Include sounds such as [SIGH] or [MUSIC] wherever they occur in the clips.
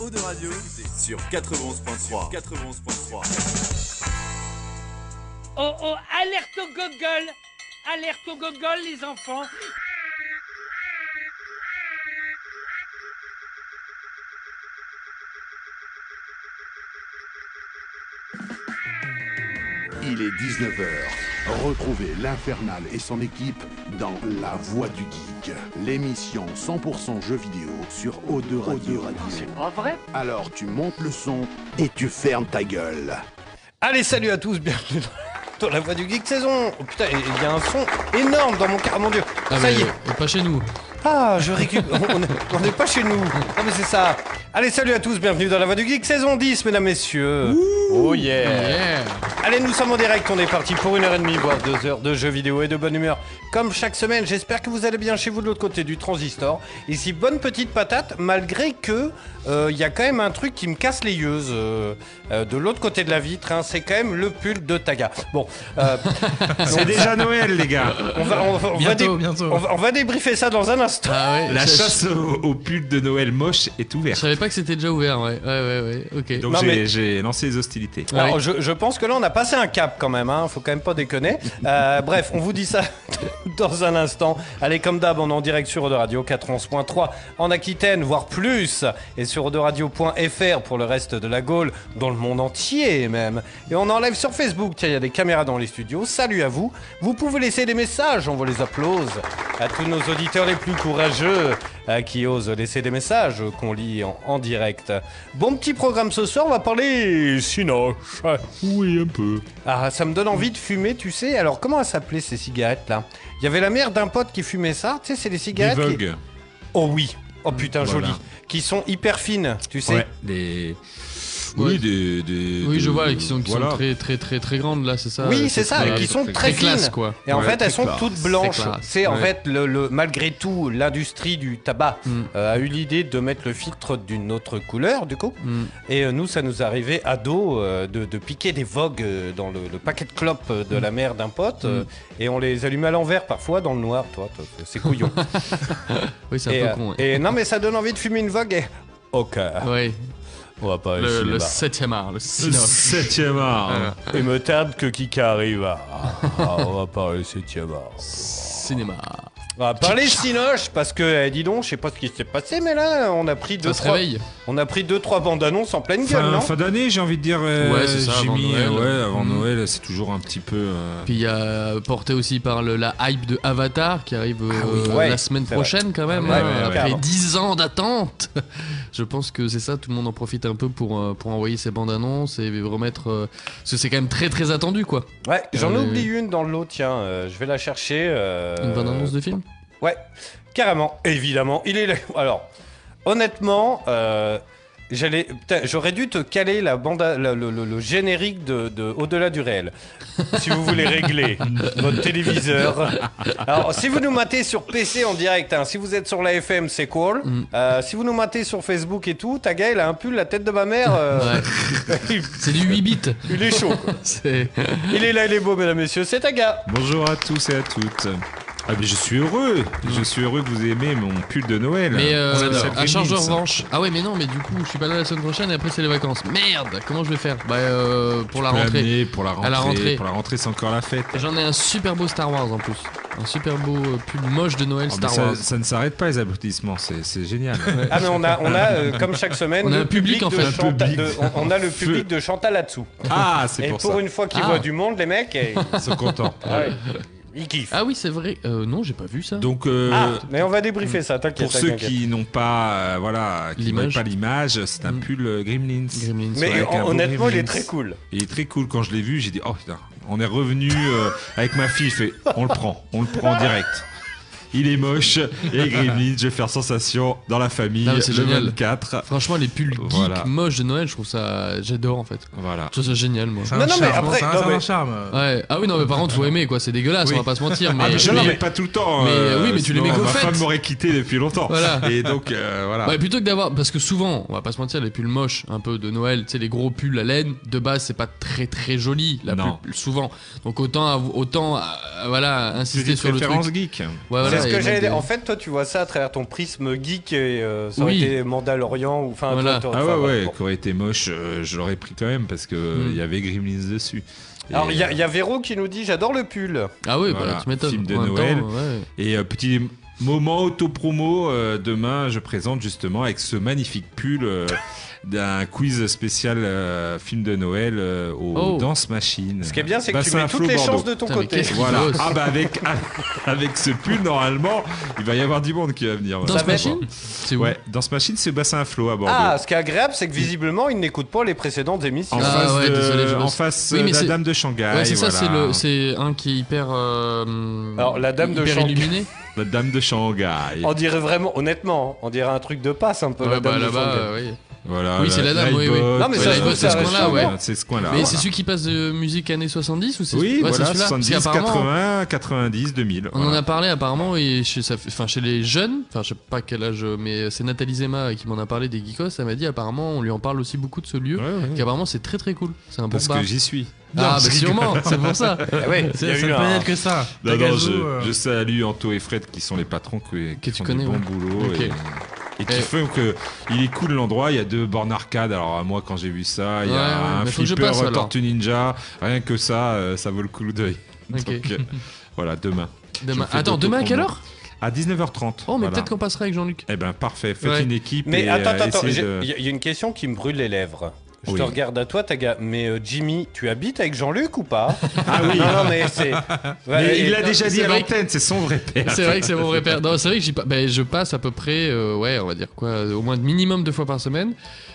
Eau de Radio sur 91.3. 91.3. Oh oh, alerte au gogol Alerte au gogol, les enfants Il est 19h. Retrouvez l'Infernal et son équipe dans La Voix du Geek, l'émission 100% jeux vidéo sur O2 Radio. C'est pas vrai Alors tu montes le son et tu fermes ta gueule. Allez, salut à tous, bienvenue dans la voix du geek saison. Oh putain, il y a un son énorme dans mon car, mon dieu. Ah, ça mais, y est. euh, Pas chez nous. Ah, je récupère. [LAUGHS] on est- on n'est pas chez nous. Ah, mais c'est ça. Allez, salut à tous, bienvenue dans la voix du geek saison 10, mesdames, messieurs. oh yeah. Yeah. Allez, nous sommes en direct, on est parti pour une heure et demie, voire deux heures de jeux vidéo et de bonne humeur. Comme chaque semaine, j'espère que vous allez bien chez vous de l'autre côté du transistor. Ici, bonne petite patate, malgré que euh, il y a quand même un truc qui me casse les yeux euh, euh, de l'autre côté de la vitre. hein, c'est quand même le pull de Taga. Bon, euh, [LAUGHS] C'est déjà Noël, les gars. on va, on on Bientôt, on va- on va débriefer ça dans un instant. Ah ouais. La je- chasse au, au pull de Noël moche est Je ouverte. savais pas que c'était déjà ouvert, ouais. Ouais, ouais, ouais. Ok. Donc j'ai lancé les hostilités. Ouais. Alors, je, je pense que là, on a passé un cap quand même, hein. faut quand même pas déconner. Euh, bref, on vous dit ça [LAUGHS] dans un instant. Allez, comme d'hab, on est en direct sur Eau Radio 411.3 en Aquitaine, voire plus, et sur Radio.fr pour le reste de la Gaule, dans le monde entier même. Et on en live sur Facebook, tiens, il y a des caméras dans les studios. Salut à vous. Vous pouvez laisser des messages, on vous les applause à tous nos auditeurs les plus courageux euh, qui osent laisser des messages qu'on lit en, en direct. Bon petit programme ce soir, on va parler Sinoche. Oui, un peu. Ah, ça me donne envie de fumer, tu sais. Alors, comment s'appelaient ces cigarettes-là Il y avait la mère d'un pote qui fumait ça. Tu sais, c'est les Des cigarettes. qui-. Oh oui. Oh putain, Voilà. joli. Qui sont hyper fines, tu sais. Ouais, Ouais. Oui, des, des- Oui, des- je vois, qui sont, qui voilà. sont très, très, très, très grandes là, c'est ça Oui, c'est ça, et qui sont très classe, fines. quoi. Et en Ouais, fait, elles sont classe. toutes blanches. C'est en fait, le, le- malgré tout, l'industrie du tabac Mm. euh, a eu l'idée de mettre le filtre d'une autre couleur, du coup. Mm. Et euh, nous, ça nous arrivait à dos euh, de, de piquer des vogues dans le, le paquet de clopes de la mère d'un pote. euh, et on les allumait à l'envers parfois dans le noir. Toi, toi, c'est couillon. [LAUGHS] Oui, c'est et, un peu con. et non, mais ça donne envie de fumer une vogue. Et... Ok, Ouais, on va pas le, le 7ème art, le Le cinéma. septième art. Il me tarde que Kika arrive. à- Ah, on va parler 7 art. Cinéma. On va parler Cinoche parce que, eh, dis donc, je sais pas ce qui s'est passé, mais là, on a pris deux, se trois, réveille. on a pris deux, trois bandes annonces en pleine gueule, Fin, non fin d'année, j'ai envie de dire. euh, Ouais, c'est ça, avant Jimmy, Noël. euh, ouais, avant Mm. Noël, c'est toujours un petit peu. euh, Puis il y a porté aussi par le- la hype de Avatar qui arrive euh, oui. Ouais, la semaine c'est prochaine quand même, Ouais, hein, ouais, ouais, après carrément. 10 ans d'attente. [LAUGHS] Je pense que c'est ça, tout le monde en profite un peu pour, euh, pour envoyer ses bandes annonces et remettre... euh, parce que c'est quand même très très attendu quoi. Ouais, j'en ai Euh, oublié une dans le lot, tiens, euh, je vais la chercher. euh, Une bande annonce de film? Ouais, carrément, évidemment. Il est là. Alors, honnêtement, euh, j'allais, putain, j'aurais dû te caler la bande, à- le, le- le générique de, de Au-delà du réel. si vous voulez régler [LAUGHS] votre téléviseur. Alors, si vous nous matez sur PC en direct, hein, si vous êtes sur la FM, c'est cool. Mm. Euh, si vous nous matez sur Facebook et tout, ta il a un pull la tête de ma mère. euh, [LAUGHS] C'est du 8 bits. il est chaud. quoi. [LAUGHS] C'est... Il est là, il est beau, mesdames, messieurs. C'est ta gars. Bonjour à tous et à toutes. Ah, mais je suis heureux. Je suis heureux que vous aimez mon pull de Noël. Mais euh, à charge de revanche. Ah ouais mais non mais du coup je suis pas là la semaine prochaine et après c'est les vacances. Merde Comment je vais faire? Bah euh, pour la rentrée. Pour la rentrée. À la rentrée. Pour la rentrée, c'est encore la fête. J'en ai un super beau Star Wars en plus. Un super beau euh, pull moche de Noël Oh, Star ça, Wars. ça ne s'arrête pas les applaudissements, c'est génial. [LAUGHS] Ah mais on a, on a euh, comme chaque semaine, On a le un public, en de fait. Un Chantal- public. de- on, on a le Feu. public de Chantal là-dessous. Ah, c'est Et pour, pour ça. une fois qu'ils Ah. voient du monde, les mecs, et- Ils sont contents. ah ouais, Ah oui c'est vrai. Euh, non j'ai pas vu ça. Donc, euh, Ah, mais on va débriefer ça, t'inquiète. pour ceux qui n'ont pas, euh, voilà, qui pas l'image, c'est un Mm. pull euh, Gremlins. Gremlins. Mais ouais. honnêtement, il est très cool. Il est très cool quand je l'ai vu, j'ai dit oh putain, on est revenu euh, avec ma fille, je fais on le prend, on le prend en direct. Il est moche et Gremlins, je vais faire sensation dans la famille Non, le génial. 24. Franchement les pulls geeks Voilà. moches de Noël je trouve ça j'adore en fait. Voilà. Je trouve ça génial moi. C'est un Non, non, mais après- non, un charme. Ouais. Ah oui non mais par contre faut aimer quoi c'est dégueulasse Oui. on va pas se mentir mais, ah mais je mais- pas tout le temps. mais, euh, oui, mais tu les mets qu'aux Ma fêtes. femme m'aurait quitté depuis longtemps. Voilà. Et donc euh, voilà. Ouais, plutôt que d'avoir. Parce que souvent, on va pas se mentir, les pulls moches, un peu de Noël, tu sais, les gros pulls à laine, de base, c'est pas très très joli, la plus- souvent. Donc autant, autant euh, voilà, insister sur le truc. geek. Ouais, voilà, ce que des- dire. En fait, toi, tu vois ça à travers ton prisme geek et euh, ça aurait Oui. été Mandalorian ou enfin. Voilà. Ah ouais ouais, bon. qui aurait été moche, euh, je l'aurais pris quand même parce que euh, il Mm. y avait Gremlins dessus. Et, Alors, il y, a- euh, il y a Véro qui nous dit J'adore le pull. Ah oui, Voilà, bah, tu m'étonnes. film de Noël. temps, ouais. Et euh, petit moment auto-promo, euh, demain je présente justement avec ce magnifique pull euh, d'un quiz spécial euh, film de Noël euh, au Oh. Dance Machine. Ce qui est bien, c'est que tu Bassin mets toutes les Bordeaux. chances de ton Putain, côté. Voilà. Ah bah avec, [LAUGHS] avec ce pull, normalement, il va y avoir du monde qui va venir. Dans Ça ce va machine C'est Ouais, Dance Machine, c'est Bassin à Flot à Bordeaux. Ah, ce qui est agréable, c'est que visiblement, il n'écoute pas les précédentes émissions. en Ah face, ouais, de, désolé, je en face Oui, mais de la Dame de Shanghai. Ouais, c'est ça, c'est voilà. le, c'est un qui est hyper. euh, Alors, la dame de hyper Shanghai. La Dame de Shanghai. On dirait vraiment, honnêtement, on dirait un truc de passe un peu. la Ouais, bah dame de là-bas, Shanghai. oui. Voilà, Oui, c'est la dame, oui, Non, mais ça, c'est ouais. Ce coin-là. Mais voilà. c'est celui qui passe de musique années 70 ou c'est Oui, ouais, c'est voilà, celui-là? Parce 70, qu'apparemment, 80, 90, 2000. On en a parlé apparemment et chez, enfin, chez les jeunes, enfin je sais pas quel âge, mais c'est Nathalie Zema qui m'en a parlé des geekos, elle m'a dit apparemment on lui en parle aussi beaucoup de ce lieu, Ouais, ouais. qu'apparemment c'est très très cool, c'est un bon Parce bar. que j'y suis. Ah bah sûrement, c'est pour ça. Ah [LAUGHS] ouais, Ça peut un- être que ça. Non, non, Tagazu, je, euh, je salue Anto et Fred qui sont les patrons que, qui Que tu font connais, du bon ouais. boulot et, et qui Et- font que il est cool l'endroit. Il y a deux bornes arcade. Alors moi quand j'ai vu ça, il y a ouais, un flipper passe, alors. Tortue Ninja. Rien que ça, euh, ça vaut le coup d'œil. Donc euh, [LAUGHS] voilà, demain. Demain. Attends, demain à quelle heure? À 19h30. Oh mais voilà. peut-être qu'on passera avec Jean-Luc. Eh ben parfait. Faites Ouais. une équipe. Mais et, attends, euh, attends, de- il y a une question qui me brûle les lèvres. Je Oui. te regarde à toi, Taga. Mais euh, Jimmy, tu habites avec Jean-Luc ou pas? Ah oui. Non, non, mais c'est. [LAUGHS] Ouais, Mais et- il l'a déjà dit à l'antenne, c'est son vrai père. C'est vrai que c'est mon vrai père. Non, c'est vrai que j'y pa- ben, je passe à peu près, euh, ouais, on va dire quoi, au moins minimum deux fois par semaine,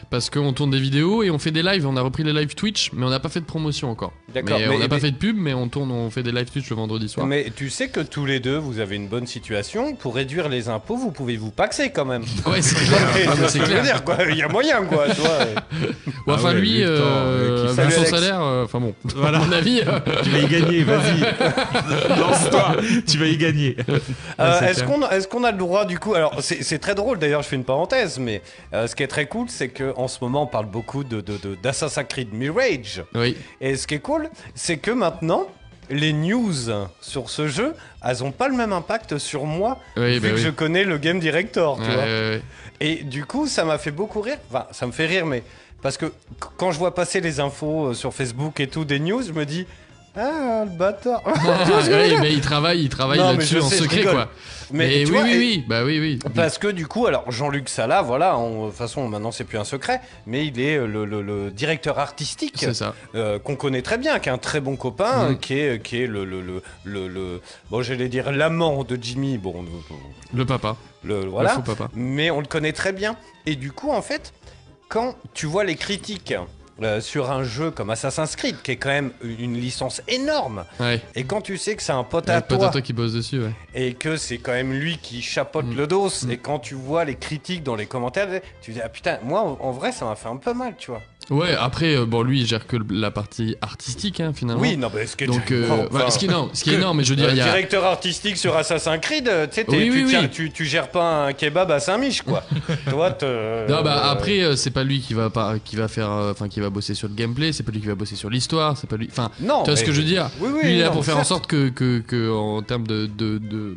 parce qu'on tourne des vidéos et on fait des lives. On a repris les lives Twitch, mais on n'a pas fait de promotion encore. D'accord, Mais, mais- on n'a pas fait de pub, mais on tourne, on fait des lives Twitch le vendredi soir. Mais tu sais que tous les deux, vous avez une bonne situation. Pour réduire les impôts, vous pouvez vous paxer quand même. Ouais, c'est [LAUGHS] Ouais, clair. Ah, c'est clair. dire, quoi. Il y a moyen, quoi. tu vois. Enfin, Ah ouais, lui, temps, euh, euh, qui- son salaire, euh, enfin bon, [LAUGHS] Voilà. à mon avis. euh, Tu vas y gagner, vas-y. [LAUGHS] Lance-toi, tu vas y gagner. Euh, est-ce qu'on est-ce qu'on a le droit du coup Alors c'est très drôle d'ailleurs, je fais une parenthèse, mais euh, ce qui est très cool, c'est que en ce moment on parle beaucoup de de- de- d'Assassin's Creed Mirage. Oui, Et ce qui est cool, c'est que maintenant les news sur ce jeu, elles ont pas le même impact sur moi oui, vu bah que oui. je connais le game director, tu Ouais, vois. ouais, ouais. Et du coup, ça m'a fait beaucoup rire. Enfin, ça me fait rire, mais parce que qu- quand je vois passer les infos euh, sur Facebook et tout des news, je me dis ah le bâtard. [LAUGHS] [LAUGHS] Ouais, mais il travaille, il travaille là-dessus en sais, secret, quoi. Mais, oui, vois, oui, et- oui, bah oui, oui. Parce que du coup, alors Jean-Luc Sala, voilà, on- de toute façon maintenant c'est plus un secret, mais il est euh, le, le- le directeur artistique euh, qu'on connaît très bien, qui est un très bon copain, euh, qui est, qui est le, le, le, bon j'allais dire l'amant de Jimmy, bon le, papa, le- le voilà, faux papa. mais on le connaît très bien. Et du coup, en fait, quand tu vois les critiques euh, sur un jeu comme Assassin's Creed, qui est quand même une licence énorme, Ouais. et quand tu sais que c'est un pote à toi, Pote à toi qui bosse dessus, ouais. et que c'est quand même lui qui chapeaute Mm. le dos, Mm. et quand tu vois les critiques dans les commentaires, tu dis ah putain, moi en vrai ça m'a fait un peu mal, tu vois. Ouais, après, euh, bon, lui, il gère que la partie artistique, hein, finalement. Oui, non, mais ce qui est Donc, [LAUGHS] euh, enfin, voilà, ce qui est énorme, ce qui est énorme, mais je veux dire, euh, il y a. directeur artistique sur Assassin's Creed, euh, tu sais, Oui, tu, oui, tu, tu gères pas un kebab à Saint-Mich, quoi. [LAUGHS] Toi, te- Non, bah euh, après, euh, c'est pas lui qui va pas, qui va faire, euh, enfin, qui va bosser sur le gameplay, c'est pas lui qui va bosser sur l'histoire, c'est pas lui. Enfin, non, tu vois ce que je veux dire? Oui, oui, Lui, il est là non, pour faire en sorte que, que, que en termes de, de,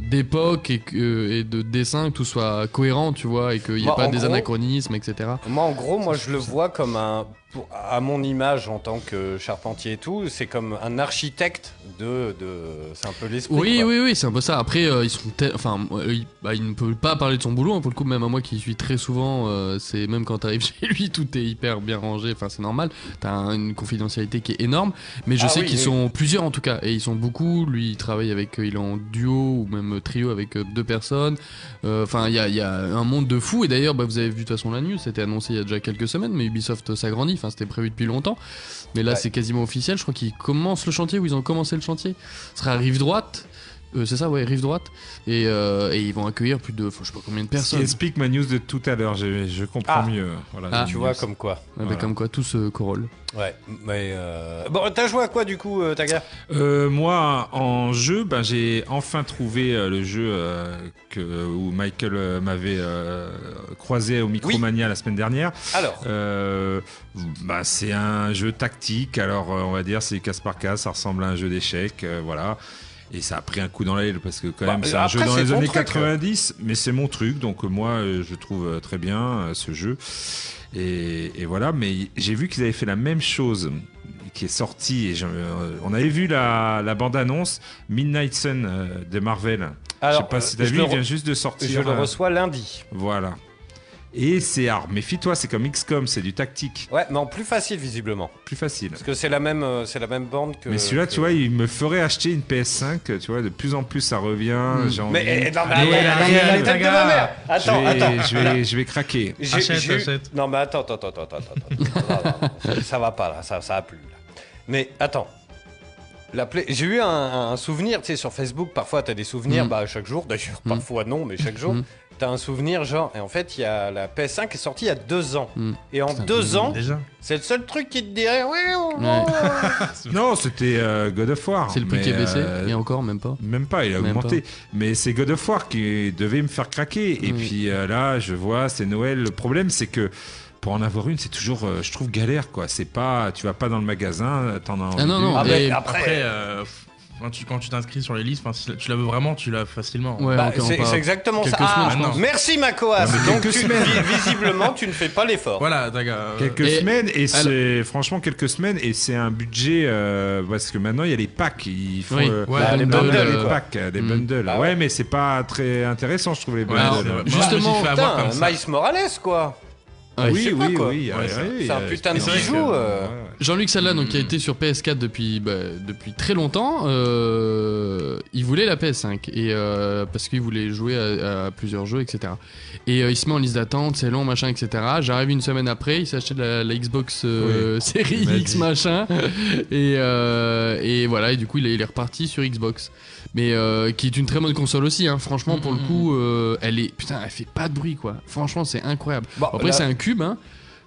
d'époque et, de dessin, que tout soit cohérent, tu vois, et qu'il n'y ait Moi, pas des gros- anachronismes, etc. Moi, en gros, moi, je le vois comme un. Pour- À mon image en tant que charpentier et tout, c'est comme un architecte de. de c'est un peu l'esprit. Oui, quoi. oui, oui, c'est un peu ça. Après, euh, ils sont, enfin, euh, il, bah, il ne peut pas parler de son boulot. hein, pour le coup, même à moi qui suis très souvent, euh, c'est même quand t'arrives [LAUGHS] chez lui, tout est hyper bien rangé. Enfin, c'est normal. T'as un- une confidentialité qui est énorme. Mais je Ah sais oui, qu'ils oui. sont plusieurs en tout cas, et ils sont beaucoup. Lui, il travaille avec, il est en duo ou même trio avec deux personnes. Enfin, il y a, il y a un monde de fou. Et d'ailleurs, bah, vous avez vu de toute façon la news. C'était annoncé il y a déjà quelques semaines, mais Ubisoft s'agrandit. Enfin, c'était prévu depuis longtemps. Mais là, Ouais. c'est quasiment officiel. Je crois qu'ils commencent le chantier ou ils ont commencé le chantier. Ce sera à rive droite. Euh, c'est ça, ouais, rive droite. Et, euh, et ils vont accueillir plus de, je sais pas combien de personnes. explique ma news de tout à l'heure, je, je comprends Ah. mieux. Voilà, Ah. Tu vois, comme quoi. Bah, Voilà. comme quoi, tout se corrole. Ouais, mais. euh, Bon, t'as joué à quoi du coup, euh, Taga? Euh, moi, en jeu, ben, j'ai enfin trouvé euh, le jeu euh, que, où Michael euh, m'avait euh, croisé au Micromania la semaine dernière. Alors, Euh, bah, c'est un jeu tactique, alors euh, on va dire c'est casse par casse, ça ressemble à un jeu d'échecs, euh, voilà. Et ça a pris un coup dans l'aile parce que quand Bah, même c'est un jeu dans les années truc. 90, mais c'est mon truc, donc euh, moi euh, je trouve euh, très bien ce jeu. Et, et voilà, mais j'ai vu qu'ils avaient fait la même chose qui est sorti et je- on avait vu la, la bande-annonce Midnight Sun de Marvel. je alors sais pas si t'as je vu, il vient juste de sortir. je le reçois lundi. Voilà. Et c'est alors méfie-toi, c'est comme XCOM, c'est du tactique, Ouais, mais en plus facile visiblement. plus facile. Parce que c'est la même, euh, c'est la même bande que. Mais celui-là, que- tu vois, il me ferait acheter une PS5. Tu vois, de plus en plus, ça revient. J'ai envie. Mais eh, non, mais Allez, attends, allez, la allez, tête de Taga. ma mère. je Attends, vais, attends. je vais, je vais [LAUGHS] craquer. J'ai- Achète, j'ai eu- achète. Non mais attends, attends, attends, attends, attends, attends. Non, non, non, ça, ça va pas là, ça, ça a plus là. Mais attends. La Play- J'ai eu un, un souvenir, tu sais, sur Facebook, parfois t'as des souvenirs, Mm. bah chaque jour, d'ailleurs, Mm. parfois non, mais chaque jour. T'as un souvenir genre, et en fait, il y a la PS5 qui est sortie il y a deux ans. Mm. Et en Putain, deux ans, Déjà. c'est le seul truc qui te dirait, ouais, on- Ouais. [LAUGHS] Non, c'était euh, God of War. C'est le prix qui est baissé, euh, et encore, même pas. Même pas, il a Même augmenté. Mais c'est God of War qui devait me faire craquer. Et Oui. puis euh, là, je vois, c'est Noël. Le problème, c'est que pour en avoir une, c'est toujours, euh, je trouve, galère, quoi. C'est pas, tu vas pas dans le magasin, t'en as Ah non, non, Ah, mais et- après, Après, euh, quand tu quand tu t'inscris sur les listes, si tu la veux vraiment, tu l'as facilement. Ouais, bah, c'est exactement ça. Ah, semaines, je pense. merci Macoas. Donc quelques tu- visiblement, tu ne fais pas l'effort. Voilà, Daga. euh, Quelques Et- semaines et c'est franchement quelques semaines et c'est un budget euh, parce que maintenant il y a les packs ils font Oui. euh, Ouais, Bah, les les bundles, bundles, les quoi. packs euh, des Mm. bundles Bah ouais. ouais. mais c'est pas très intéressant je trouve les bundles justement. Miles Morales, quoi. Ouais, sais oui, pas, oui, quoi. oui, c'est- un putain de bijou, euh. Jean-Luc Sala, donc, qui a été sur PS4 depuis, bah, depuis très longtemps, euh, il voulait la PS5 et euh, parce qu'il voulait jouer à, à plusieurs jeux, etc. Et euh, il se met en liste d'attente, c'est long, machin, etc. J'arrive une semaine après, il s'est acheté la, la Xbox euh, [LAUGHS] Series X, machin, et, euh, et voilà, et du coup, il est, il est reparti sur Xbox. Mais euh, qui est une très bonne console aussi, hein. franchement, pour le coup, euh, elle est. Putain, elle fait pas de bruit, quoi. Franchement, c'est incroyable. Bon, Après, là- c'est un cube, hein.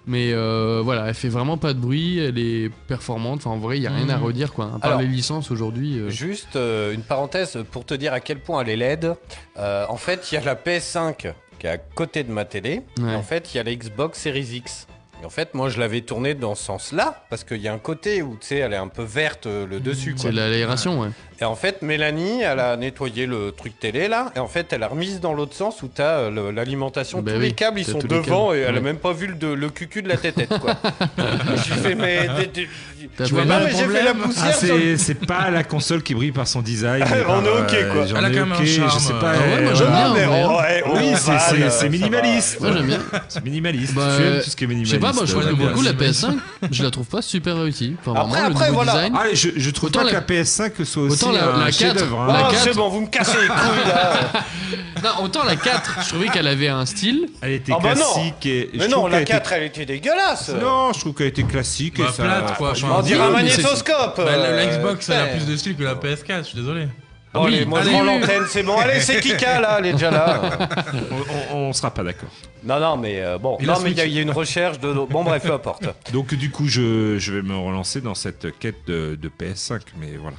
Mais euh, voilà, elle fait vraiment pas de bruit, elle est performante. Enfin, en vrai, il y a rien à redire, quoi. À part Alors, les licences aujourd'hui. Juste une parenthèse pour te dire à quel point elle est laide. En fait, il y a la PS5 qui est à côté de ma télé. Ouais. Et en fait, il y a la Xbox Series X. Et en fait, moi, je l'avais tournée dans ce sens-là, parce qu'il y a un côté où, tu sais, elle est un peu verte, euh, le dessus, quoi. C'est la- l'aération, ouais. Et en fait, Mélanie, elle a nettoyé le truc télé, là, et en fait, elle a remise dans l'autre sens où t'as euh, le- l'alimentation. Bah tous oui, les câbles, ils t'as sont tous les devant, câbles, et elle a ouais. même pas vu le, de- le cucu de la tête, quoi. [LAUGHS] J'ai fait, mais... t'es- t'es- T'as Tu pas vois, non, mais j'ai fait la problème. poussière Ah, sur le- c'est c'est pas la console qui brille par son design. mais [LAUGHS] On par, est ok, euh, quoi. j'en Elle a ai quand même ok, un charme, je sais pas. euh, ouais, moi, euh, j'aime voilà. bien, mais ouais. ouais, Oui, c'est- c'est ça minimaliste. Moi, j'aime bien. C'est minimaliste. Bah, tu aimes tout ce qui est Je minimaliste. sais pas, moi, je Ouais, trouve j'aime beaucoup la j'aime PS5, je la trouve pas super réussie. Enfin, Après, vraiment, après, le voilà. design. Ah, je, je trouve Autant pas la- que la PS5 soit aussi Autant la- un la 4. chef-d'œuvre. hein. La Oh, quatre. c'est bon, vous me cassez les couilles, là. [LAUGHS] Non, autant la 4, je trouvais qu'elle avait un style. Elle était Ah bah non. classique. Et, Mais je non, la qu'elle était- 4, elle était dégueulasse. Non, je trouve qu'elle était classique. Bah, et ça... plate, quoi. franchement, On dirait un magnétoscope. Bah, la- euh, Xbox, elle a plus de style que la PS4, je suis désolé. Bon, allez, moi je rends oui. l'antenne, c'est bon. Allez, c'est Kika là, elle est déjà là. [LAUGHS] on, on- on sera pas d'accord. Non, non, mais euh, bon, Il non, mais il y, a- y une recherche de. Bon, bref, peu importe. [LAUGHS] Donc du coup, je, je vais me relancer dans cette quête de, de PS5, mais voilà.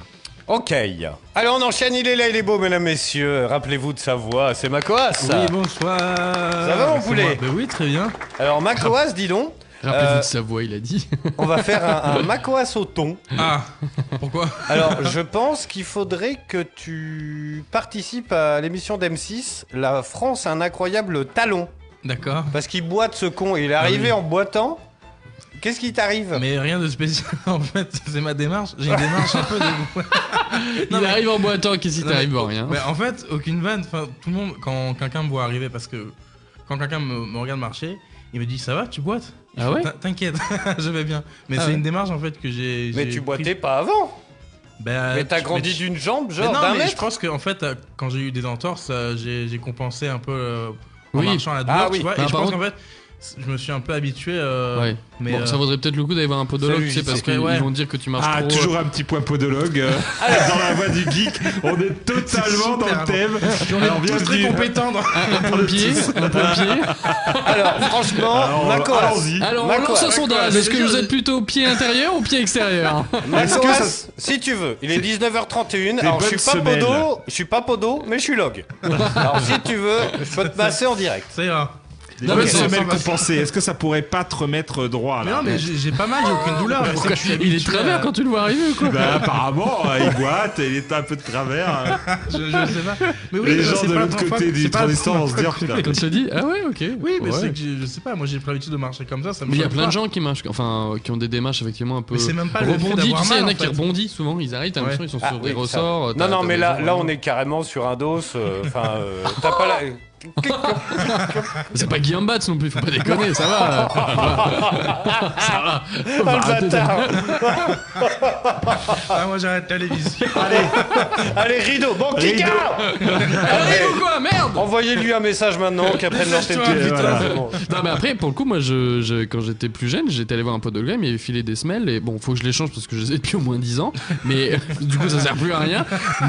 Ok. Allez, on enchaîne, il est là, il est beau, mesdames, messieurs. Rappelez-vous de sa voix, c'est Macoas. Oui, bonsoir. Ça va, mon poulet Bah oui, très bien. Alors, Macoas, dis donc, Rappelez-vous Euh, de sa voix, il a dit. [LAUGHS] on va faire un, un Macoas au thon. Ah, pourquoi? Alors, je pense qu'il faudrait que tu participes à l'émission d'M6, La France a un incroyable talon. D'accord. Parce qu'il boite ce con, il est arrivé oui. en boitant. Qu'est-ce qui t'arrive? Mais rien de spécial [LAUGHS] en fait, c'est ma démarche. J'ai une démarche un peu de. [LAUGHS] il mais- arrive en boitant, qu'est-ce qui Non, t'arrive mais- Rien. Mais en fait, aucune vanne. Enfin, tout le monde, quand quelqu'un me voit arriver, parce que quand quelqu'un me, me regarde marcher, il me dit Ça va, tu boites Ah ouais T'in- T'inquiète, [LAUGHS] je vais bien. Mais Ah c'est ouais. une démarche en fait que j'ai. Mais j'ai tu pris- boitais pas avant. Bah, mais t'as tu- grandi tu- d'une jambe, Mais genre non, d'un mais je mètre. pense qu'en fait, euh, quand j'ai eu des entorses, euh, j'ai j'ai compensé un peu euh, en Oui. marchant à la douleur, Ah oui. tu vois. Bah, et je par pense contre- qu'en fait, je me suis un peu habitué. euh, Ouais. Mais bon, euh, ça vaudrait peut-être le coup d'aller voir un podologue, Salut, tu sais, parce c'est qu'ils vrai, ouais. vont dire que tu marches Ah, trop. toujours un petit point podologue euh, [LAUGHS] dans la voix du geek. On est totalement dans le thème. on est Alors, tous très compétents. dans- Un, un [LAUGHS] pompier, un pompier. Alors, franchement, Alors, allons-y. Alors, on lance un sondage. Est-ce que vous êtes plutôt pied intérieur ou pied extérieur [LAUGHS] Macoas, ça- si tu veux, il est 19h31. Des Alors, je suis pas podo, je suis pas podo, mais je suis log. Alors, si tu veux, je peux te passer en direct. Ça ira. Non, mais c'est- semelles c'est- compensées. Est-ce que ça pourrait pas te remettre droit Mais là non, mais j'ai pas mal, j'ai aucune douleur. Je suis Il est travers quand tu le vois arriver ou quoi Bah, [LAUGHS] apparemment, euh, il boite, il est un peu de travers. [LAUGHS] Je, je [LAUGHS] sais pas. Mais oui, Les gens c'est de l'autre côté du transistor vont se dire putain. Tu te dis, ah ouais, ok. Oui, mais c'est que je sais pas, moi j'ai pris l'habitude de marcher comme ça, Mais il y a plein de gens qui marchent, enfin, qui ont des démarches effectivement un peu Mais c'est même pas. Tu sais, il y en a qui rebondissent souvent, ils arrivent, t'as l'impression ils sont Ah, sur des ressorts. Non, non, mais là, on est carrément sur un dos. euh, Enfin, euh, t'as pas la. [LAUGHS] C'est pas Guillaume Batz non plus, faut pas déconner, ça va. [LAUGHS] ça va. Ah, le de- bâtard. Ah, moi j'arrête la télévision. [LAUGHS] Allez, rideau. Bon, Kika Allez, ou quoi, merde Envoyez-lui un message maintenant qu'elle prenne l'antenne de voilà. bon. Non mais après pour le coup moi je, je- quand j'étais plus jeune j'étais allé voir un podologue il m'avait filé des semelles et bon faut que je les change parce que je les ai depuis au moins 10 ans mais du coup ça sert plus à rien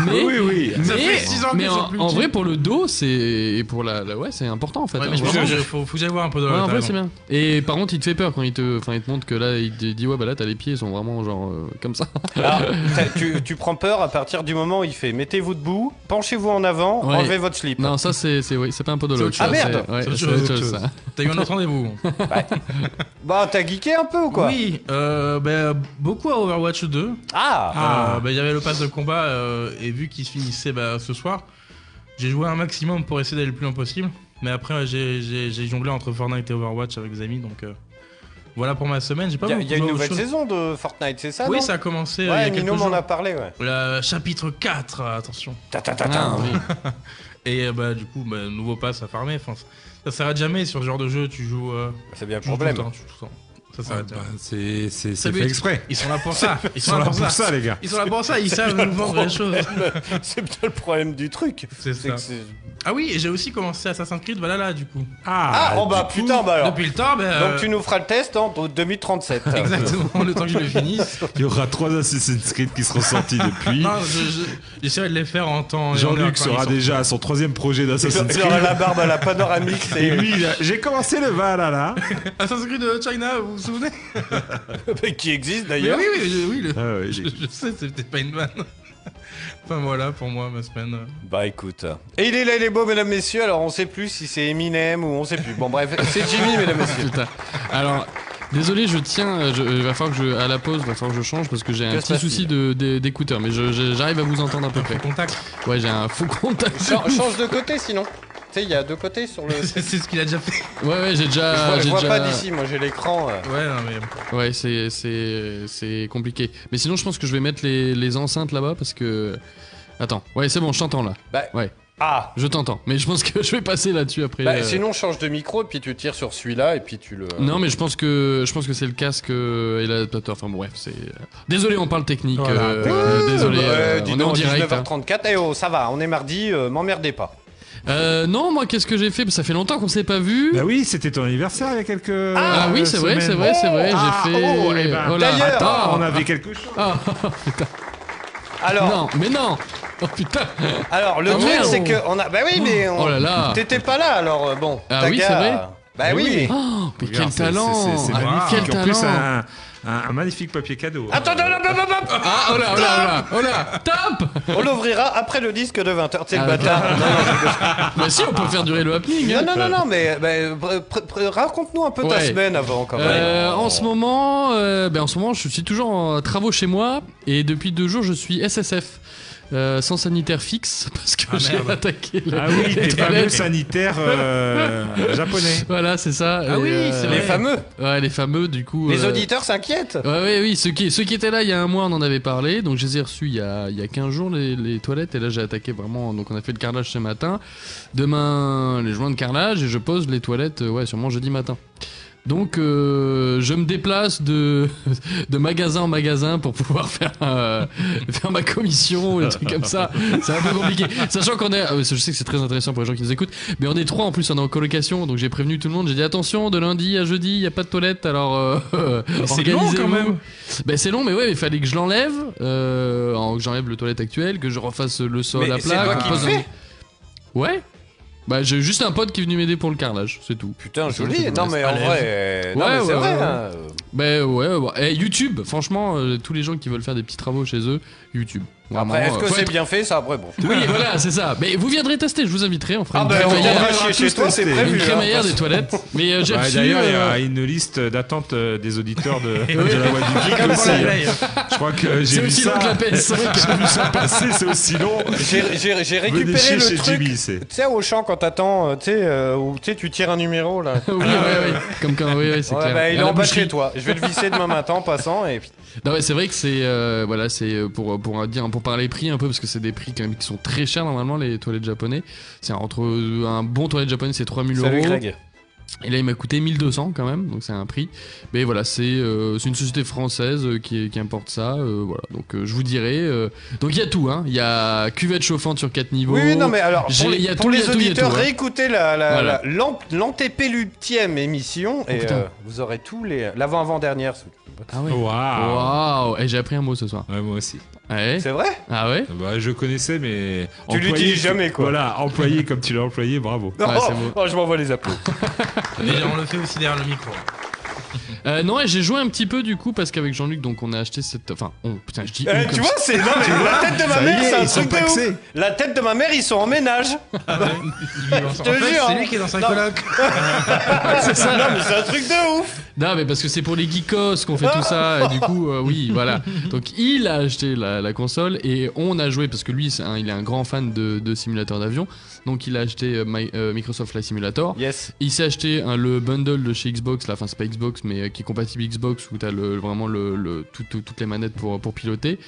mais Oui, oui. mais, Ça fait six ans mais en, plus en utiles. vrai pour le dos c'est et pour la, la- ouais c'est important en fait Ouais, hein, mais je pense vraiment. que je- faut, faut que j'aille voir un peu de Ouais, en vrai c'est bien et par contre il te fait peur quand il te enfin il te montre que là il te dit ouais bah là t'as les pieds ils sont vraiment genre euh, comme ça Alors, [LAUGHS] t'as- tu, tu prends peur à partir du moment où il fait mettez-vous debout, penchez-vous en avant, Ouais. enlevez votre slip. non ça c'est c'est oui, c'est pas un podologue C'est autre ça, chose. Ah, merde c'est- ouais, C'est autre c'est chose, autre autre chose, chose. ça. T'as eu un autre rendez-vous Bah, t'as geeké un peu ou quoi? Oui, euh, ben, beaucoup à Overwatch 2. Ah, Ah. Euh, ben, Il y avait le pass de combat euh, et vu qu'il se finissait bah, ce soir, j'ai joué un maximum pour essayer d'aller le plus loin possible. Mais après, ouais, j'ai- jonglé entre Fortnite et Overwatch avec des amis. Donc euh, voilà pour ma semaine. J'ai pas Il y a, y une nouvelle chose. saison de Fortnite, c'est ça Oui, ça a commencé euh, il y Ouais, a Nino m'en a parlé, ouais. Le chapitre 4, attention. Ta, ta, ta, ta. Ah, oui. [LAUGHS] Et euh, bah du coup, bah, nouveau pass à farmer. Enfin, Ça s'arrête jamais sur ce genre de jeu, tu joues. euh, C'est bien le le temps, tout le temps. Ça s'arrête jamais. c'est c'est- fait exprès. Ils sont là pour ça. Ils sont là pour ça, les gars. Ils sont là pour ça, ils savent nous vendre les choses. C'est bien le problème du truc. C'est ça. Ah oui, et j'ai aussi commencé Assassin's Creed Valhalla du coup. Ah, oh bah coup, putain, bah alors. Depuis le temps, ben. Donc euh, tu nous feras le test en 2037. [LAUGHS] Exactement, le temps que je le finisse. [LAUGHS] Il y aura trois Assassin's Creed qui seront sortis depuis. Non, je- je- j'essaierai de les faire en temps. Jean-Luc sera déjà à son troisième projet d'Assassin's Il aura Creed. la barbe à la panoramique. [LAUGHS] Et lui, j'ai commencé le Valhalla. Assassin's Creed de China, vous vous souvenez? Qui existe d'ailleurs. oui, oui, je- oui, le- Ah ouais, je, j'ai- je sais, c'est peut-être pas une vanne. Enfin voilà, pour moi, ma semaine. euh. Bah écoute. Et il est là, il est beau, mesdames, messieurs. Alors on sait plus si c'est Eminem ou on sait plus. Bon bref, [LAUGHS] c'est Jimmy, mesdames, [LAUGHS] messieurs. Putain. Alors, désolé, je tiens. euh, je- Il va falloir que je, à la pause, il va falloir que je change parce que j'ai un petit souci de- de- d'écouteur. Mais j'arrive à vous entendre à peu près. Contact. Ouais, j'ai un faux contact. Chan- change de côté sinon. Tu sais, il y a deux côtés sur le. [LAUGHS] C'est ce qu'il a déjà fait. Ouais, ouais, j'ai Je déjà. vois, je vois déjà- pas d'ici, moi j'ai l'écran. euh. Ouais, non, mais. Ouais, c'est c'est c'est compliqué. Mais sinon, je pense que je vais mettre les, les enceintes là-bas parce que. Attends, ouais, c'est bon, je t'entends là. Bah, Ouais. Ah Je t'entends. Mais je pense que je vais passer là-dessus après. bah, euh, Sinon, change de micro et puis tu tires sur celui-là et puis tu le. Non, mais je pense que je pense que c'est le casque euh, et l'adaptateur. Enfin bon, bref, c'est. Désolé, on parle technique. Voilà. euh, désolé, euh, dis on est donc, en direct. hein. 19h34. Eh oh, ça va, on est mardi, euh, m'emmerdez pas. Euh, non, moi, qu'est-ce que j'ai fait? Ça fait longtemps qu'on s'est pas vu. Bah oui, c'était ton anniversaire il y a quelques. Ah oui, c'est vrai, c'est vrai, c'est vrai. Ah, j'ai fait. oh, eh ben, là. d'ailleurs, Attends, Ah, on avait quelque chose. ah, [LAUGHS] Alors, non, mais non. Oh putain. alors le Ah, truc c'est que on a. Bah oui, mais on- Oh là là. t'étais pas là alors euh, bon. Ah oui, c'est vrai Bah oui. mais- Oh, mais quel talent. c'est- Ah, magnifique. Quel En plus, talent. un, un- un magnifique papier cadeau. Attends, attends, attends, attends, attends, attends. Ah, oh là, oh là, oh là, oh là, top On l'ouvrira après le disque de 20h. Tu sais, le Ah, bâtard. [LAUGHS] Bah si, on peut faire durer le happening. Non, hein. non, non, non, mais bah, pr- pr- pr- raconte-nous un peu ta semaine avant quand même. Euh, en ce moment, euh, ben en ce moment, je suis toujours en travaux chez moi et depuis deux jours, je suis SSF. Euh, sans sanitaire fixe [LAUGHS] parce que Ah, j'ai attaqué les, Ah oui, les les fameux sanitaires euh, [LAUGHS] japonais. Voilà, c'est ça. Ah Et, oui, euh, c'est les vrai. fameux. Ouais, les fameux, du coup. Les euh, auditeurs s'inquiètent. Ouais, ouais, oui, ceux qui, ceux qui étaient là il y a un mois, on en avait parlé. Donc, je les ai reçus il y a, il y a 15 jours, les, les toilettes. Et là, j'ai attaqué vraiment. Donc, on a fait le carrelage ce matin. Demain, les joints de carrelage. Et je pose les toilettes, ouais, sûrement jeudi matin. Donc, euh, je me déplace de, [LAUGHS] de magasin en magasin pour pouvoir [LAUGHS] faire, euh, faire ma commission ou des trucs comme ça. C'est un peu compliqué. Sachant qu'on est. ah je sais que c'est très intéressant pour les gens qui nous écoutent. Mais on est trois en plus, on est en colocation. Donc, j'ai prévenu tout le monde. J'ai dit attention, de lundi à jeudi, il n'y a pas de toilette. Alors, euh, [LAUGHS] c'est long, quand même. Ben c'est long, mais ouais, il fallait que je l'enlève, euh, que j'enlève le toilette actuel, que je refasse le sol Mais à c'est plat. toi qui le fais Ouais. Bah j'ai juste un pote qui est venu m'aider pour le carrelage, c'est tout. Putain, joli. Non, mais en vrai. euh, Non, Ouais, mais c'est ouais, vrai. ouais. hein. Ben ouais, ouais. Et YouTube, franchement, euh, tous les gens qui veulent faire des petits travaux chez eux, YouTube. Vraiment, Après, est-ce euh, que c'est être- bien fait Ça, après, bon. Oui, [LAUGHS] voilà, c'est ça. Mais vous viendrez tester, je vous inviterai, on fera Ah, une bah, crémaillère, viendra on va chez, toi, c'est prévu. une hein. crémaillère des toilettes. Mais euh, j'ai reçu. D'ailleurs, il y euh, a une liste d'attente euh, des auditeurs de, [LAUGHS] de la voix du geek aussi. hein. Je crois que j'ai C'est vu aussi ça. long que la PS5. J'ai vu ça passer, c'est aussi long. J'ai récupéré le truc. Tu sais, au champ, quand t'attends, euh, tu sais, euh, où tu sais, tu tires un numéro là. [LAUGHS] oui, ouais, ouais. Comme quand, oui, ouais, c'est clair. bah, il est en bas chez toi. Je vais le visser demain matin en passant et puis. Non ouais, c'est vrai que c'est euh, voilà, c'est euh, pour pour dire pour parler prix un peu parce que c'est des prix quand même qui sont très chers normalement les toilettes japonais. C'est entre un bon toilette japonais c'est 3000 euros. Salut Greg. Et là il m'a coûté 1200 quand même, donc c'est un prix. Mais voilà, c'est euh, c'est une société française euh, qui, qui importe ça euh, voilà. Donc euh, je vous dirai euh, donc il y a tout hein, il y a cuvette chauffante sur 4 niveaux. Oui, oui, non, mais alors, pour, il y a les- tout, y les a y a auditeurs, tout, hein. réécoutez la, la, Voilà. la- l'an- l'antépélutième émission et putain. euh, vous aurez tous les. L'avant-avant-dernière. Ah ouais. Waouh. Waouh, et j'ai appris un mot ce soir. Ouais, moi aussi. Ouais. C'est vrai? Ah ouais? Bah, je connaissais, mais. Tu l'utilises jamais, quoi. Voilà, employé comme tu l'as employé, bravo. Ouais, oh, c'est beau. oh, je m'envoie les applaudissements. Mais on le fait aussi derrière le micro. Euh, non, et j'ai joué un petit peu du coup parce qu'avec Jean-Luc, donc on a acheté cette. Enfin, on. Putain, je dis. On tu vois, c'est. Non, mais [LAUGHS] la tête de ma mère, est, c'est un ils sont truc de ouf. La tête de ma mère, ils sont en ménage. [LAUGHS] Je te jure, C'est hein. lui qui est dans sa coloc. [LAUGHS] c'est ça. Non, mais c'est un truc de ouf. Non, mais parce que c'est pour les geekos qu'on fait tout ça, et du coup, euh, oui, voilà. Donc, il a acheté la, la console et on a joué parce que lui, un- il est un grand fan de, de simulateurs d'avion. Donc, il a acheté euh, My- euh, Microsoft Flight Simulator. Yes. Il s'est acheté un- le bundle de chez Xbox, là, enfin, c'est pas Xbox, mais euh, qui est compatible Xbox où t'as le, vraiment le, le- tout- tout- toutes les manettes pour, pour piloter.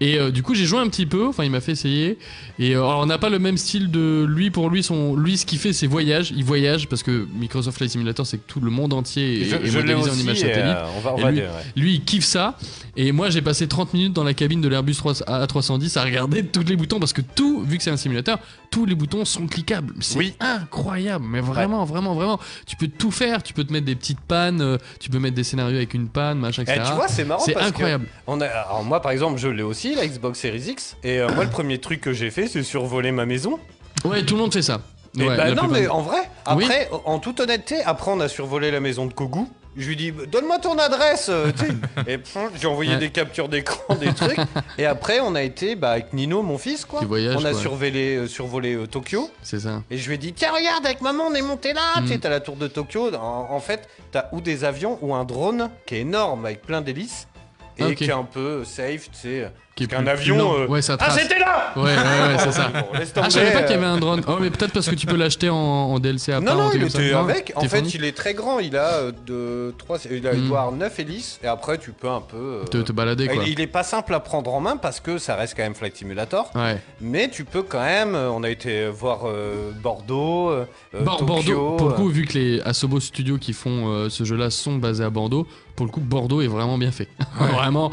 Et euh, du coup, j'ai joué un petit peu. Enfin, il m'a fait essayer. Et euh, alors, on n'a pas le même style de lui. Pour lui, son, lui, ce qu'il fait, c'est voyage. Il voyage parce que Microsoft Flight Simulator, c'est que tout le monde entier est, Je, est je modélisé en image satellite. euh, on va, on va lui- dire, ouais. Lui, il kiffe ça. Et moi, j'ai passé 30 minutes dans la cabine de l'Airbus 3 A310 à regarder tous les boutons parce que tout, vu que c'est un simulateur, tous les boutons sont cliquables. C'est Oui. incroyable, mais vraiment, vraiment, vraiment. Tu peux tout faire. Tu peux te mettre des petites pannes, tu peux mettre des scénarios avec une panne, machin, Eh, etc. tu vois, c'est marrant c'est parce que incroyable. On a, alors moi, par exemple, je l'ai aussi, la Xbox Series X. Et euh, moi, le premier truc que j'ai fait, c'est survoler ma maison. Ouais, tout le monde fait ça. Ouais, bah non, mais en vrai, après, en toute honnêteté, après, on a survolé la maison de Kogu. Je lui dis, donne-moi ton adresse. euh, tu sais. [LAUGHS] et j'ai envoyé Ouais. des captures d'écran, des trucs. [LAUGHS] Et après, on a été bah, avec Nino, mon fils, quoi. Voyage, on a quoi. survolé, euh, survolé euh, Tokyo. C'est ça. Et je lui ai dit, tiens, regarde, avec maman, on est monté là. Tu sais, Mm. t'as la tour de Tokyo. En, en fait, t'as ou des avions ou un drone qui est énorme avec plein d'hélices. Et Ah, qui est un peu safe, tu sais. Qui Parce qu'un avion. euh, Ouais, ça Ah, c'était là Ouais, ouais, ouais, c'est ça. [LAUGHS] Bon, Ah, je savais pas qu'il y euh. avait un drone. Oh, mais peut-être parce que tu peux l'acheter en, en DLC à Non, non, il était Non, avec. En fait, il est très grand. Il a euh, de trois, il, a, il Mm. doit avoir 9 hélices. Et après, tu peux un peu. euh, te, te balader, quoi. il, il est pas simple à prendre en main parce que ça reste quand même Flight Simulator. Ouais. Mais tu peux quand même. On a été voir euh, Bordeaux, euh, Bor- Tokyo, Bordeaux, pour le coup, vu que les Asobo Studios qui font euh, ce jeu-là sont basés à Bordeaux, pour le coup, Bordeaux est vraiment bien fait. [LAUGHS] vraiment,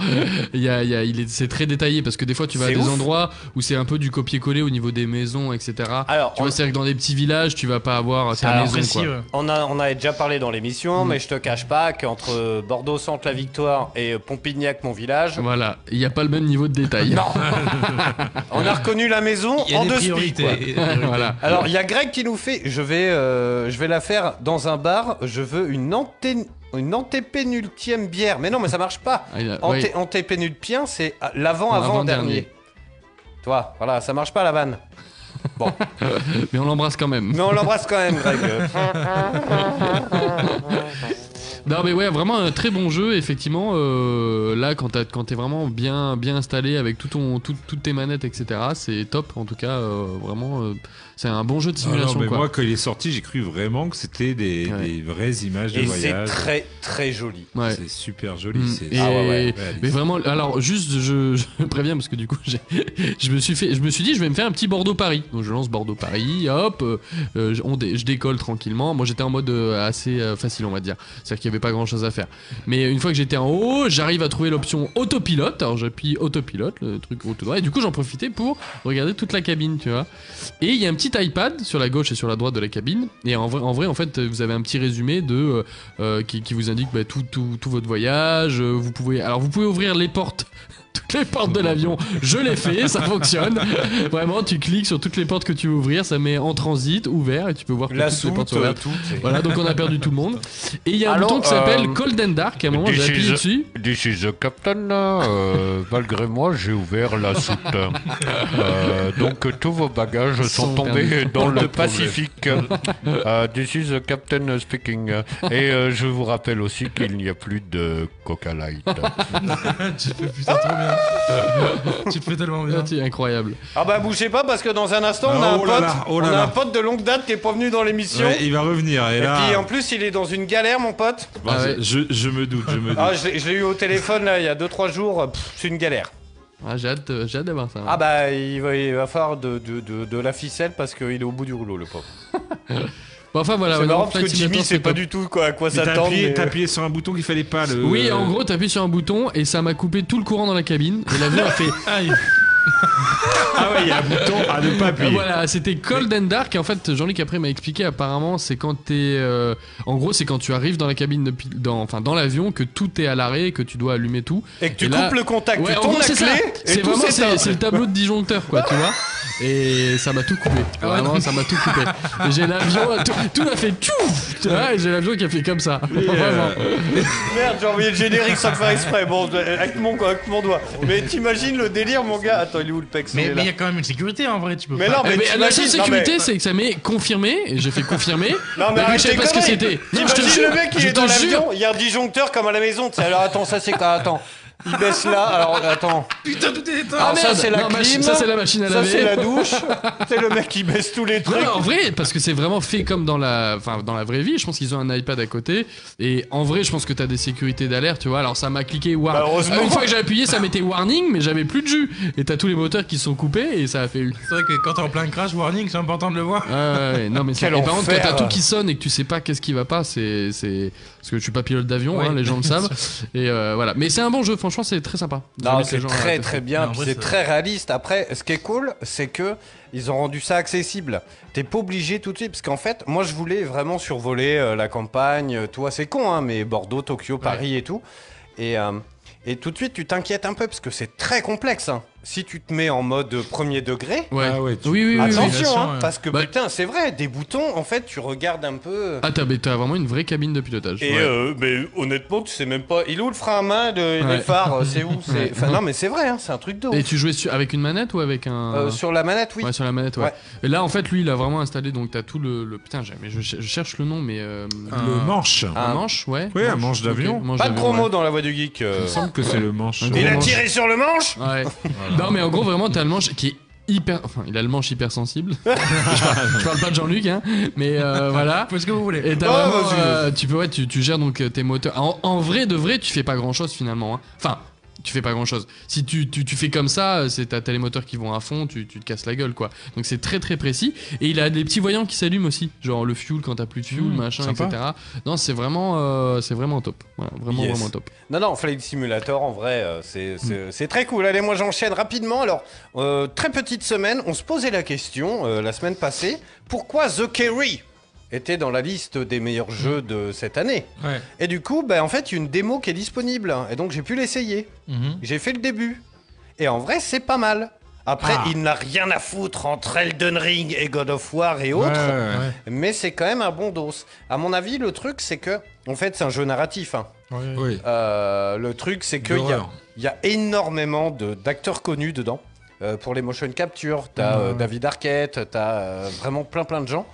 il y a, il y a- il est, c'est très détaillé parce que des fois, tu vas à C'est des ouf. endroits où c'est un peu du copier-coller au niveau des maisons, etc. Alors, tu on- vois, c'est-à-dire que dans des petits villages, tu vas pas avoir ta Alors, maison, précis, quoi. ouais. On, a, on avait déjà parlé dans l'émission, Mm. mais je te cache pas qu'entre Bordeaux, Centre, la Victoire et Pompignac, mon village, Voilà, il n'y a pas le même niveau de détail. [LAUGHS] on a reconnu la maison y a en des deux priorités. spies, a [LAUGHS] voilà. Alors, il y a Greg qui nous fait. Je vais, euh, je vais la faire dans un bar. Je veux une antenne. Une antépénultième bière. Mais non, mais ça marche pas. Ah, Anté. Antépénultien, c'est euh, l'avant L'avant avant dernier. dernier. Toi, voilà, ça marche pas la vanne. Bon, [LAUGHS] Mais on l'embrasse quand même. mais on l'embrasse quand même, Greg. [LAUGHS] Non mais ouais vraiment un très bon jeu effectivement euh, là quand t'as- quand t'es vraiment bien bien installé avec tout ton tout- toutes tes manettes etc c'est top en tout cas euh, vraiment euh, c'est un bon jeu de Ah non, simulation mais quoi. moi, quand il est sorti, j'ai cru vraiment que c'était des, Ouais. des vraies images de Et c'est voyage. très, très joli. Ouais. C'est super joli. Mm. c'est- Et- Ah ouais, ouais, mais vraiment alors juste je, je [LAUGHS] préviens parce que du coup j'ai- je me suis fait je me suis dit je vais me faire un petit Bordeaux Paris donc je lance Bordeaux Paris hop euh, euh, je- on dé- je décolle tranquillement moi j'étais en mode euh, assez facile on va dire c'est à dire qu'il y avait pas grand chose à faire mais une fois que j'étais en haut j'arrive à trouver l'option autopilote alors j'appuie autopilote le truc au tout droit et du coup j'en profitais pour regarder toute la cabine tu vois et il y a un petit iPad sur la gauche et sur la droite de la cabine et en vrai en, vrai, en fait vous avez un petit résumé de euh, euh, qui, vous indique bah, tout, tout, tout votre voyage. euh, Vous pouvez, alors vous pouvez ouvrir les portes, toutes les portes de l'avion. Je l'ai fait, ça [LAUGHS] fonctionne. Vraiment, tu cliques sur toutes les portes que tu veux ouvrir, ça met en transit, ouvert, et tu peux voir que La toutes les portes soute, sont euh, ouvertes. tout. c'est- Voilà, donc on a perdu tout le monde. Et il y a un Alors, bouton qui s'appelle euh, Cold and Dark. À un moment, j'ai this appuyé is- dessus. This is the captain. là. Euh, malgré moi, j'ai ouvert la soute. Euh, donc tous vos bagages sont, Sont tombés perdus. dans le. Pacifique. Euh, this is the captain speaking. Et euh, je vous rappelle aussi qu'il n'y a plus de Coca Light. [LAUGHS] tu fais putain trop bien. [LAUGHS] tu fais tellement bien. Ah, c'est incroyable. Ah bah bougez pas parce que dans un instant on a Ah, un oh là pote, là, oh là on a un pote de longue date qui est pas venu dans l'émission. Ouais, il va revenir. Et, Et là, puis en plus il est dans une galère mon pote. Bon, Ah ouais. je, je me doute, je me doute. Ah je l'ai- eu au téléphone là il y a 2-3 jours, c'est une galère. Ah, j'ai hâte, d'avoir ça. Ah bah il va, il va falloir de, de, de, de la ficelle parce qu'il est au bout du rouleau le pauvre. [LAUGHS] Bon, enfin voilà. c'est marrant parce que Jimmy c'est pas du tout quoi, à quoi s'attendre. t'as appuyé sur un bouton qu'il fallait pas. Le... Oui, en gros, t'appuies sur un bouton et ça m'a coupé tout le courant dans la cabine. Et l'avion a fait. [LAUGHS] Aïe. [LAUGHS] Ah ouais, il y a un bouton à ne pas Ah, appuyer. voilà, c'était Cold and Dark. Et en fait, Jean-Luc après m'a expliqué. Apparemment, c'est quand t'es, euh, en gros, c'est quand tu arrives dans la cabine de, pil- dans, enfin, dans l'avion, que tout est à l'arrêt, que tu dois allumer tout. Et que tu Et là- coupes le contact, Ouais, tu tournes gros, la c'est clé C'est vraiment, c'est, le tableau de disjoncteur, quoi, tu vois. Et ça m'a tout coupé. Ah Vraiment, ça m'a tout coupé. J'ai l'avion, tout, tout a fait tchouf, tu vois, et j'ai l'avion qui a fait comme ça. Vraiment. [LAUGHS] Merde, j'ai envoyé le générique sans le faire exprès, bon, avec mon, avec mon doigt. Mais t'imagines le délire, mon gars? Attends, il est où le pex Mais Il y a quand même une sécurité en vrai, tu peux Mais pas. non, mais Eh ben, la seule mais- sécurité, c'est que ça m'est confirmé, et j'ai fait confirmer. [LAUGHS] Non, mais mais arrête je savais pas ce que c'était. Non, je te T'imagines jure, le mec, il est dans l'avion, il y a un disjoncteur comme à la maison. tu sais, Alors attends, ça c'est quoi Attends. Il baisse là. Alors attends. Putain, tout est éteint. Alors ça c'est la Non, machi- clim. ça, c'est la machine à Ça laver. c'est la douche. c'est le mec qui baisse tous les trucs. non, en vrai, parce que c'est vraiment fait comme dans la, enfin, dans la vraie vie. Je pense qu'ils ont un iPad à côté. Et en vrai, je pense que t'as des sécurités d'alerte, tu vois. Alors ça m'a cliqué Bah, warning. heureusement. une fois que j'ai appuyé, ça mettait warning, mais j'avais plus de jus. Et t'as tous les moteurs qui sont coupés et ça a fait. C'est vrai que quand t'es en plein crash warning, c'est important de le voir. Ouais, ouais, ouais. non mais c'est Quel et par contre quand enfer. t'as tout qui sonne et que tu sais pas qu'est-ce qui va pas c'est c'est parce que je suis pas pilote d'avion Ouais. hein, les gens le savent [LAUGHS] et euh, voilà mais c'est un bon jeu franchement c'est très sympa c'est très très bien, c'est très réaliste. Après, ce qui est cool, c'est que ils ont rendu ça accessible. T'es pas obligé tout de suite, parce qu'en fait, moi je voulais vraiment survoler euh, la campagne. euh, Toi, c'est con, hein, mais Bordeaux, Tokyo, Paris et tout. Et, euh, et tout de suite, tu t'inquiètes un peu, parce que c'est très complexe. hein. Si tu te mets en mode premier degré, ouais. Ah ouais, tu- oui oui oui, oui. attention, hein, ouais. parce que Bah- putain, c'est vrai, des boutons, en fait, tu regardes un peu. ah t'as t'as vraiment une vraie cabine de pilotage Et Ouais. euh, mais honnêtement, tu sais même pas. Il est où le frein à main de, Ouais. des phares euh, C'est où [LAUGHS] c'est... Ouais. Enfin, non, mais c'est vrai, hein, c'est un truc de ouf. et tu jouais sur- avec une manette ou avec un Euh, sur la manette, oui. Ouais, sur la manette, ouais. Ouais. Et là, en fait, lui, il a vraiment installé, donc t'as tout le, le- Putain, j'ai- mais je, cher- je cherche le nom, mais. euh, Le manche. un manche, ouais. Oui, un manche d'avion. manche Pas de promo dans la voie du geek. Il me semble que c'est le manche. Il a tiré sur le manche Ouais. [LAUGHS] [LAUGHS] Non, mais en gros, vraiment, t'as le manche qui est hyper. Enfin, il a le manche hyper sensible. [LAUGHS] je, parle, je parle pas de Jean-Luc, hein. Mais euh, [LAUGHS] voilà. Faites ce que vous voulez. Et t'as Oh, vraiment. euh, tu peux, ouais, tu, tu gères donc euh, tes moteurs. En, en vrai, de vrai, tu fais pas grand chose finalement. hein. Enfin. Tu fais pas grand chose. Si tu, tu, tu fais comme ça, euh, c'est t'as les moteurs qui vont à fond, tu, tu te casses la gueule quoi. Donc c'est très très précis. Et il a des petits voyants qui s'allument aussi, genre le fuel quand t'as plus de fuel, Mmh, machin, sympa. etc. Non, c'est vraiment, euh, c'est vraiment top. Voilà, vraiment Yes. vraiment top. Non, non, Flight Simulator, en vrai, euh, c'est, c'est, très cool. Allez, moi j'enchaîne rapidement. Alors, euh, très petite semaine, on se posait la question euh, la semaine passée pourquoi The Kerry était dans la liste des meilleurs jeux de cette année Ouais. Et du coup, bah, en fait, il y a une démo qui est disponible. Et donc, j'ai pu l'essayer. Mhm. J'ai fait le début. Et en vrai, c'est pas mal. Après, Ah. il n'a rien à foutre entre Elden Ring et God of War et autres. ouais. Ouais. Mais c'est quand même un bon dos. À mon avis, le truc, c'est que, en fait, c'est un jeu narratif. hein. Oui. Euh, le truc, c'est qu'il y a, y a énormément de- d'acteurs connus dedans. Euh, pour les motion capture, t'as euh. David Arquette, t'as euh, vraiment plein plein de gens.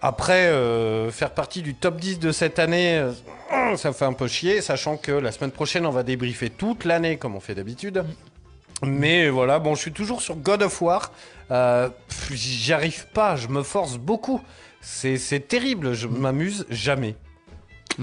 Après, euh, faire partie du top 10 de cette année, euh, ça me fait un peu chier, sachant que la semaine prochaine, on va débriefer toute l'année comme on fait d'habitude. Mais voilà, bon, je suis toujours sur God of War. Euh, J'y arrive pas, je me force beaucoup. C'est terrible, je m'amuse jamais.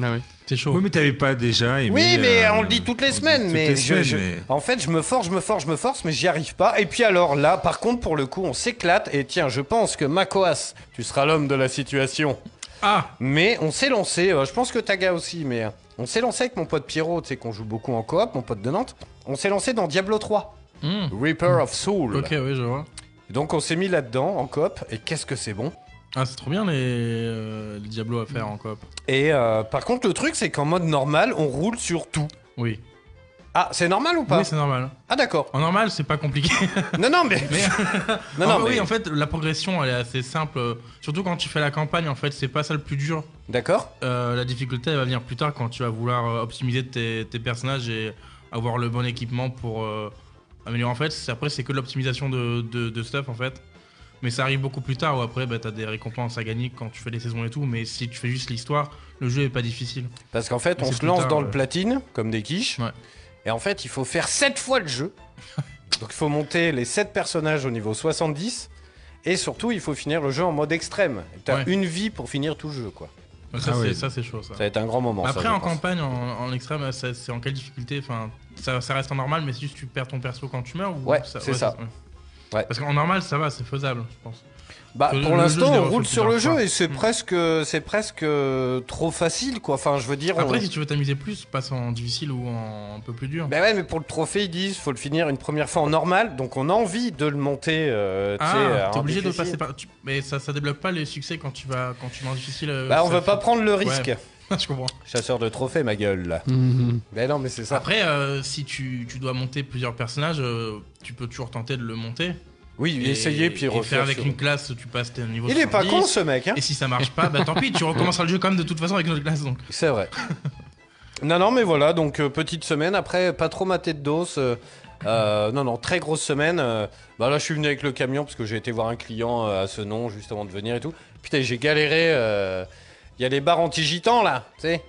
Ah ouais. C'est chaud. Oui, mais t'avais pas déjà aimé. Oui, mais euh, on le dit toutes les semaines. toutes mais, les je- semaines, je- mais- en fait, je me force, je me force, je me force, mais j'y arrive pas. Et puis alors là, par contre, pour le coup, on s'éclate. Et tiens, je pense que Makoas, tu seras l'homme de la situation. Ah Mais on s'est lancé, euh, je pense que Taga aussi, mais euh, on s'est lancé avec mon pote Pierrot, tu sais qu'on joue beaucoup en coop, mon pote de Nantes. On s'est lancé dans Diablo 3, Hmm. Reaper of Soul. Ok, oui, je vois. Donc on s'est mis là-dedans en coop, et qu'est-ce que c'est bon? Ah, c'est trop bien les, euh, les Diablo à faire en coop. Et euh, par contre, le truc, c'est qu'en mode normal, on roule sur tout. Oui. Ah, c'est normal ou pas Oui, c'est normal. Ah d'accord. En normal, c'est pas compliqué. [LAUGHS] Non, non, mais... Mais- non, [LAUGHS] non, mais... Oui, en fait, la progression, elle est assez simple. Surtout quand tu fais la campagne, en fait, c'est pas ça le plus dur. D'accord Euh, la difficulté, elle va venir plus tard quand tu vas vouloir optimiser tes, tes personnages et avoir le bon équipement pour améliorer. En fait, c'est- après, c'est que l'optimisation de, de, de stuff, en fait. Mais ça arrive beaucoup plus tard où après, bah, t'as des récompenses à gagner quand tu fais les saisons et tout. Mais si tu fais juste l'histoire, le jeu est pas difficile. Parce qu'en fait, on se lance tard, dans le ouais. platine, comme des quiches. Ouais. Et en fait, il faut faire 7 fois le jeu. [LAUGHS] Donc il faut monter les 7 personnages au niveau 70. Et surtout, il faut finir le jeu en mode extrême. T'as Ouais. une vie pour finir tout le jeu, quoi. Ça, Ah c'est ça, c'est chaud, ça. Ça va être un grand moment. Après, en pense. campagne, en, en extrême, c'est en quelle difficulté? Enfin, ça, ça reste en normal, mais c'est juste tu perds ton perso quand tu meurs ou Ouais, c'est ça. Ouais. Parce qu'en normal, ça va, c'est faisable, je pense. Bah, Le- pour l'instant, on roule sur le jeu fois. et c'est Mm. presque, c'est presque euh, trop facile, quoi. Enfin, je veux dire. Après, on- si tu veux t'amuser plus, passe en difficile ou en un peu plus dur. Bah ouais, mais pour le trophée, ils disent faut le finir une première fois en normal, donc on a envie de le monter. Euh, ah, t'es obligé de difficile. passer par. Mais ça, ça débloque pas les succès quand tu vas quand tu vas en difficile. euh, Bah, on veut pas prendre le risque. [LAUGHS] je comprends. Chasseur de trophées, ma gueule. Là. Mhm. Mais non, mais c'est ça. Après, euh, si tu, tu dois monter plusieurs personnages, euh, tu peux toujours tenter de le monter. Oui, Et- essayer puis et refaire. faire avec sur- une classe, tu passes tes niveaux Il est pas 70. con ce mec, hein Et si ça marche pas, bah tant pis, tu recommenceras le jeu quand même de toute façon avec une autre classe donc. C'est vrai. [LAUGHS] non, non, mais voilà, donc euh, petite semaine. Après, pas trop maté de dos. euh, euh, non, non, très grosse semaine. euh, bah là, je suis venu avec le camion parce que j'ai été voir un client euh, à ce nom juste avant de venir et tout. Putain, j'ai galéré. Il y a les bars anti-gitans là, tu sais.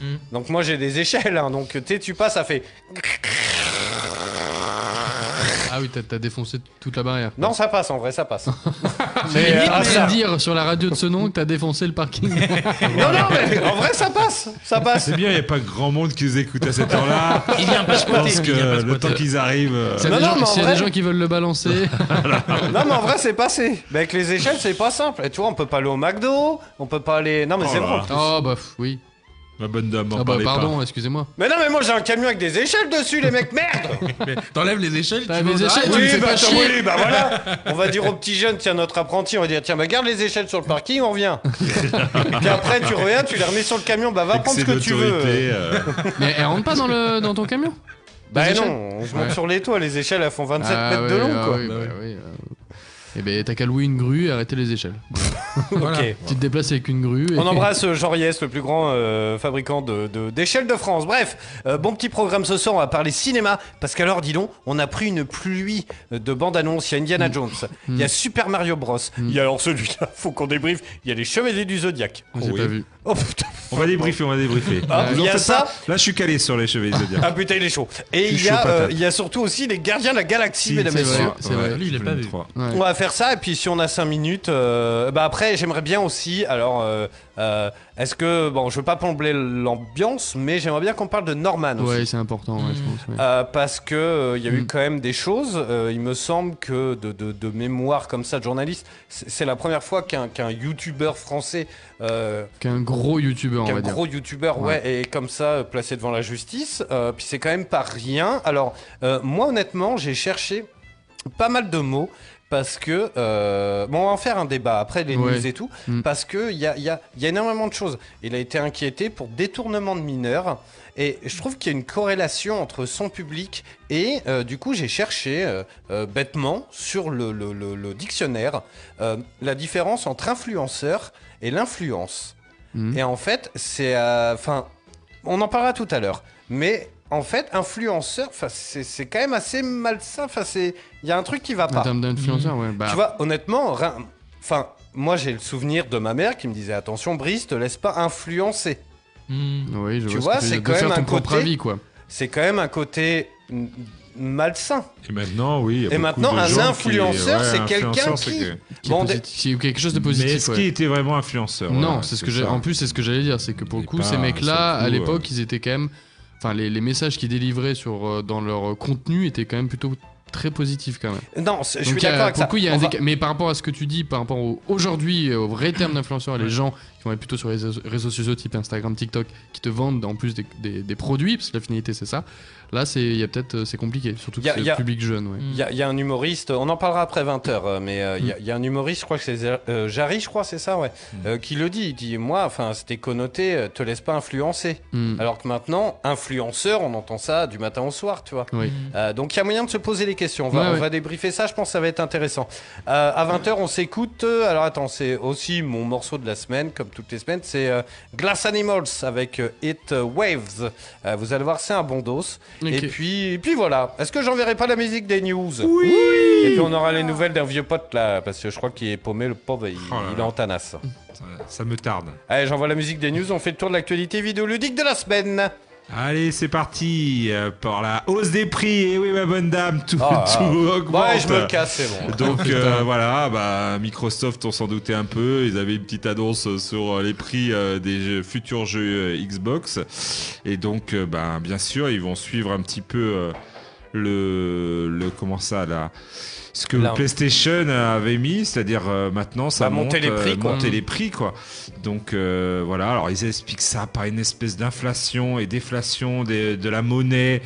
Mm. Donc moi j'ai des échelles, hein, donc tu sais, tu passes, ça fait. Ah oui, t'as- défoncé toute la barrière. Non, ça passe en vrai, ça passe. [LAUGHS] Mais euh, ah, ça- dire sur la radio de ce nom que t'as défoncé le parking. [LAUGHS] Non, non, mais en vrai, ça passe, ça passe. C'est bien, il n'y a pas grand monde qui nous écoute à cette heure-là. [LAUGHS] Il vient pas Je squatter. pense que il vient pas le temps qu'ils arrivent. euh, S'il y a Non, des non, gens- mais en s'il y a des vrai- gens qui veulent le balancer, Non, mais en vrai, c'est passé. Mais avec les échelles, c'est pas simple. Et tu vois, on peut pas aller au McDo, on peut pas aller. Non, mais Oh c'est bon. oh bah oui. Ma bonne dame, Ah bah parlez pardon, excusez-moi. Mais non, mais moi j'ai un camion avec des échelles dessus, les mecs, merde [LAUGHS] Mais T'enlèves les échelles, tu T'enlèves vas les au échelles, tu me Oui, fais bah, pas attends, chier. oui, bah voilà. On va dire aux petits jeunes, tiens, notre apprenti, on va dire, tiens, bah garde les échelles sur le parking, on revient. [LAUGHS] Puis après, tu reviens, tu les remets sur le camion, bah va prendre ce Excès que tu veux. d'autorité, euh, [LAUGHS] Mais elle rentre pas dans, le, dans ton camion? Bah Les échelles? non, je monte Ouais. sur les toits, les échelles elles font 27 Ah mètres de long, ah quoi. oui, Bah bah oui, euh. Eh ben t'as qu'à louer une grue et arrêter les échelles. [LAUGHS] Voilà. Ok. Tu te déplaces avec une grue. Et... On embrasse euh, Jean Riès, le plus grand euh, fabricant de- de- d'échelles de, France. Bref, euh, bon petit programme ce soir, on va parler cinéma, parce qu'alors, dis donc, on a pris une pluie de bandes annonces. Il y a Indiana Jones, il y a Super Mario Bros, il y a alors celui-là, faut qu'on débriefe, il y a les Chevaliers du Zodiaque. J'ai Oui. pas vu. Oh putain, On va débriefer, on va débriefer. Ah, Vous il y a ça. Là, je suis calé sur les chevaliers de Zodiac. ah putain, il est chaud. Et Je il suis y, a, chaud euh, il y a surtout aussi les Gardiens de la Galaxie, Si, mesdames, c'est messieurs. c'est vrai. Lui, il est pas vu. On va faire ça et puis si on a 5 minutes, euh, bah après j'aimerais bien aussi. Alors, euh, euh, est-ce que bon, je veux pas plomber l'ambiance, mais j'aimerais bien qu'on parle de Norman aussi. Ouais, c'est important, ouais, je pense. ouais. Euh, parce que euh, il y a eu Mm. quand même des choses. euh, il me semble que de, de, de mémoire comme ça de journaliste, c'est c'est la première fois qu'un qu'un youtubeur français, euh, Qu'un gros youtubeur, on qu'un va dire. gros youtubeur, ouais, est comme ça placé devant la justice. Euh, puis c'est quand même pas rien. Alors euh, moi honnêtement, j'ai cherché pas mal de mots. Parce que, euh, bon, on va en faire un débat après les Ouais. news et tout, Mm. parce qu'il y a, il y, a, il y a énormément de choses. Il a été inquiété pour détournement de mineurs, et je trouve qu'il y a une corrélation entre son public et, euh, du coup, j'ai cherché euh, bêtement sur le, le- le- le dictionnaire la différence entre influenceur et l'influence. Mhm. Et en fait, c'est. Enfin, on en parlera tout à l'heure. Mais en fait, influenceur, c'est c'est quand même assez malsain. Enfin, c'est. Il y a un truc qui va En pas. termes d'influenceur, ouais. Bah, Tu vois, honnêtement, enfin, moi j'ai le souvenir de ma mère qui me disait attention, Brice, te laisse pas influencer. Hmm. oui, je tu vois, vois, ce que tu c'est quand même ton un propre côté-. C'est quand même un côté malsain. Et maintenant, oui. il y a Et maintenant, de un gens influenceur, c'est quelqu'un qui- Qui quelque chose de Mais positif, est-ce ouais. qu'il était vraiment influenceur? Non, Voilà, c'est ce que. En plus, c'est ce que j'allais dire, c'est que pour le coup, ces mecs-là, à l'époque, ils étaient quand même. Enfin, les, les messages qu'ils délivraient sur, euh, dans leur contenu étaient quand même plutôt très positifs, quand même. Non, je suis d'accord avec ça. coup, y a va- Mais par rapport à ce que tu dis, par rapport au- aujourd'hui, euh, au vrai terme d'influenceur, les gens qui vont être plutôt sur les réseaux, réseaux sociaux type Instagram, TikTok, qui te vendent en plus des, des- des produits, parce que la finalité c'est ça. Là, c'est il y a peut-être euh, c'est compliqué, surtout que c'est public jeune. Ouais. Il y, a- il y a un humoriste, on en parlera après 20h, mais euh, il y a- Mm. il y, a un humoriste, je crois que c'est euh, Jarry, je crois, c'est ça, ouais, Mm. euh, qui le dit. Il dit Moi, enfin, c'était connoté, euh, te laisse pas influencer. Hmm. Alors que maintenant, influenceur, on entend ça du matin au soir, tu vois. Oui. Euh, donc il y a moyen de se poser les questions. On va, Ouais, on ouais. va débriefer ça, je pense que ça va être intéressant. Euh, à 20h, on s'écoute. euh, alors attends, c'est aussi mon morceau de la semaine, comme toutes les semaines. C'est euh, Glass Animals avec euh, It Waves. Euh, vous allez voir, c'est un bon dos. Et, puis, et puis voilà. Est-ce que j'enverrai pas la musique des news Oui Et puis on aura les nouvelles d'un vieux pote là, parce que je crois qu'il est paumé, le pauvre, il, Oh là il est en tanasse. Ça, ça me tarde. Allez, j'envoie la musique des news, on fait le tour de l'actualité vidéoludique de la semaine. Allez, c'est parti euh, pour la hausse des prix. Et oui, ma bonne dame, tout, Ah, [LAUGHS] tout ah. augmente. Ouais, je me casse, c'est bon. Donc [LAUGHS] euh, voilà, bah, Microsoft, on s'en doutait un peu. Ils avaient une petite annonce sur euh, les prix euh, des jeux- futurs jeux Xbox. Et donc, bah, bien sûr, ils vont suivre un petit peu euh, le, le. Comment ça, là? Ce que Là. PlayStation avait mis, c'est-à-dire euh, maintenant ça Bah, monter monte, les prix, euh, quoi. monter Mm. les prix quoi. Donc euh, voilà, alors ils expliquent ça par une espèce d'inflation et déflation des- de la monnaie.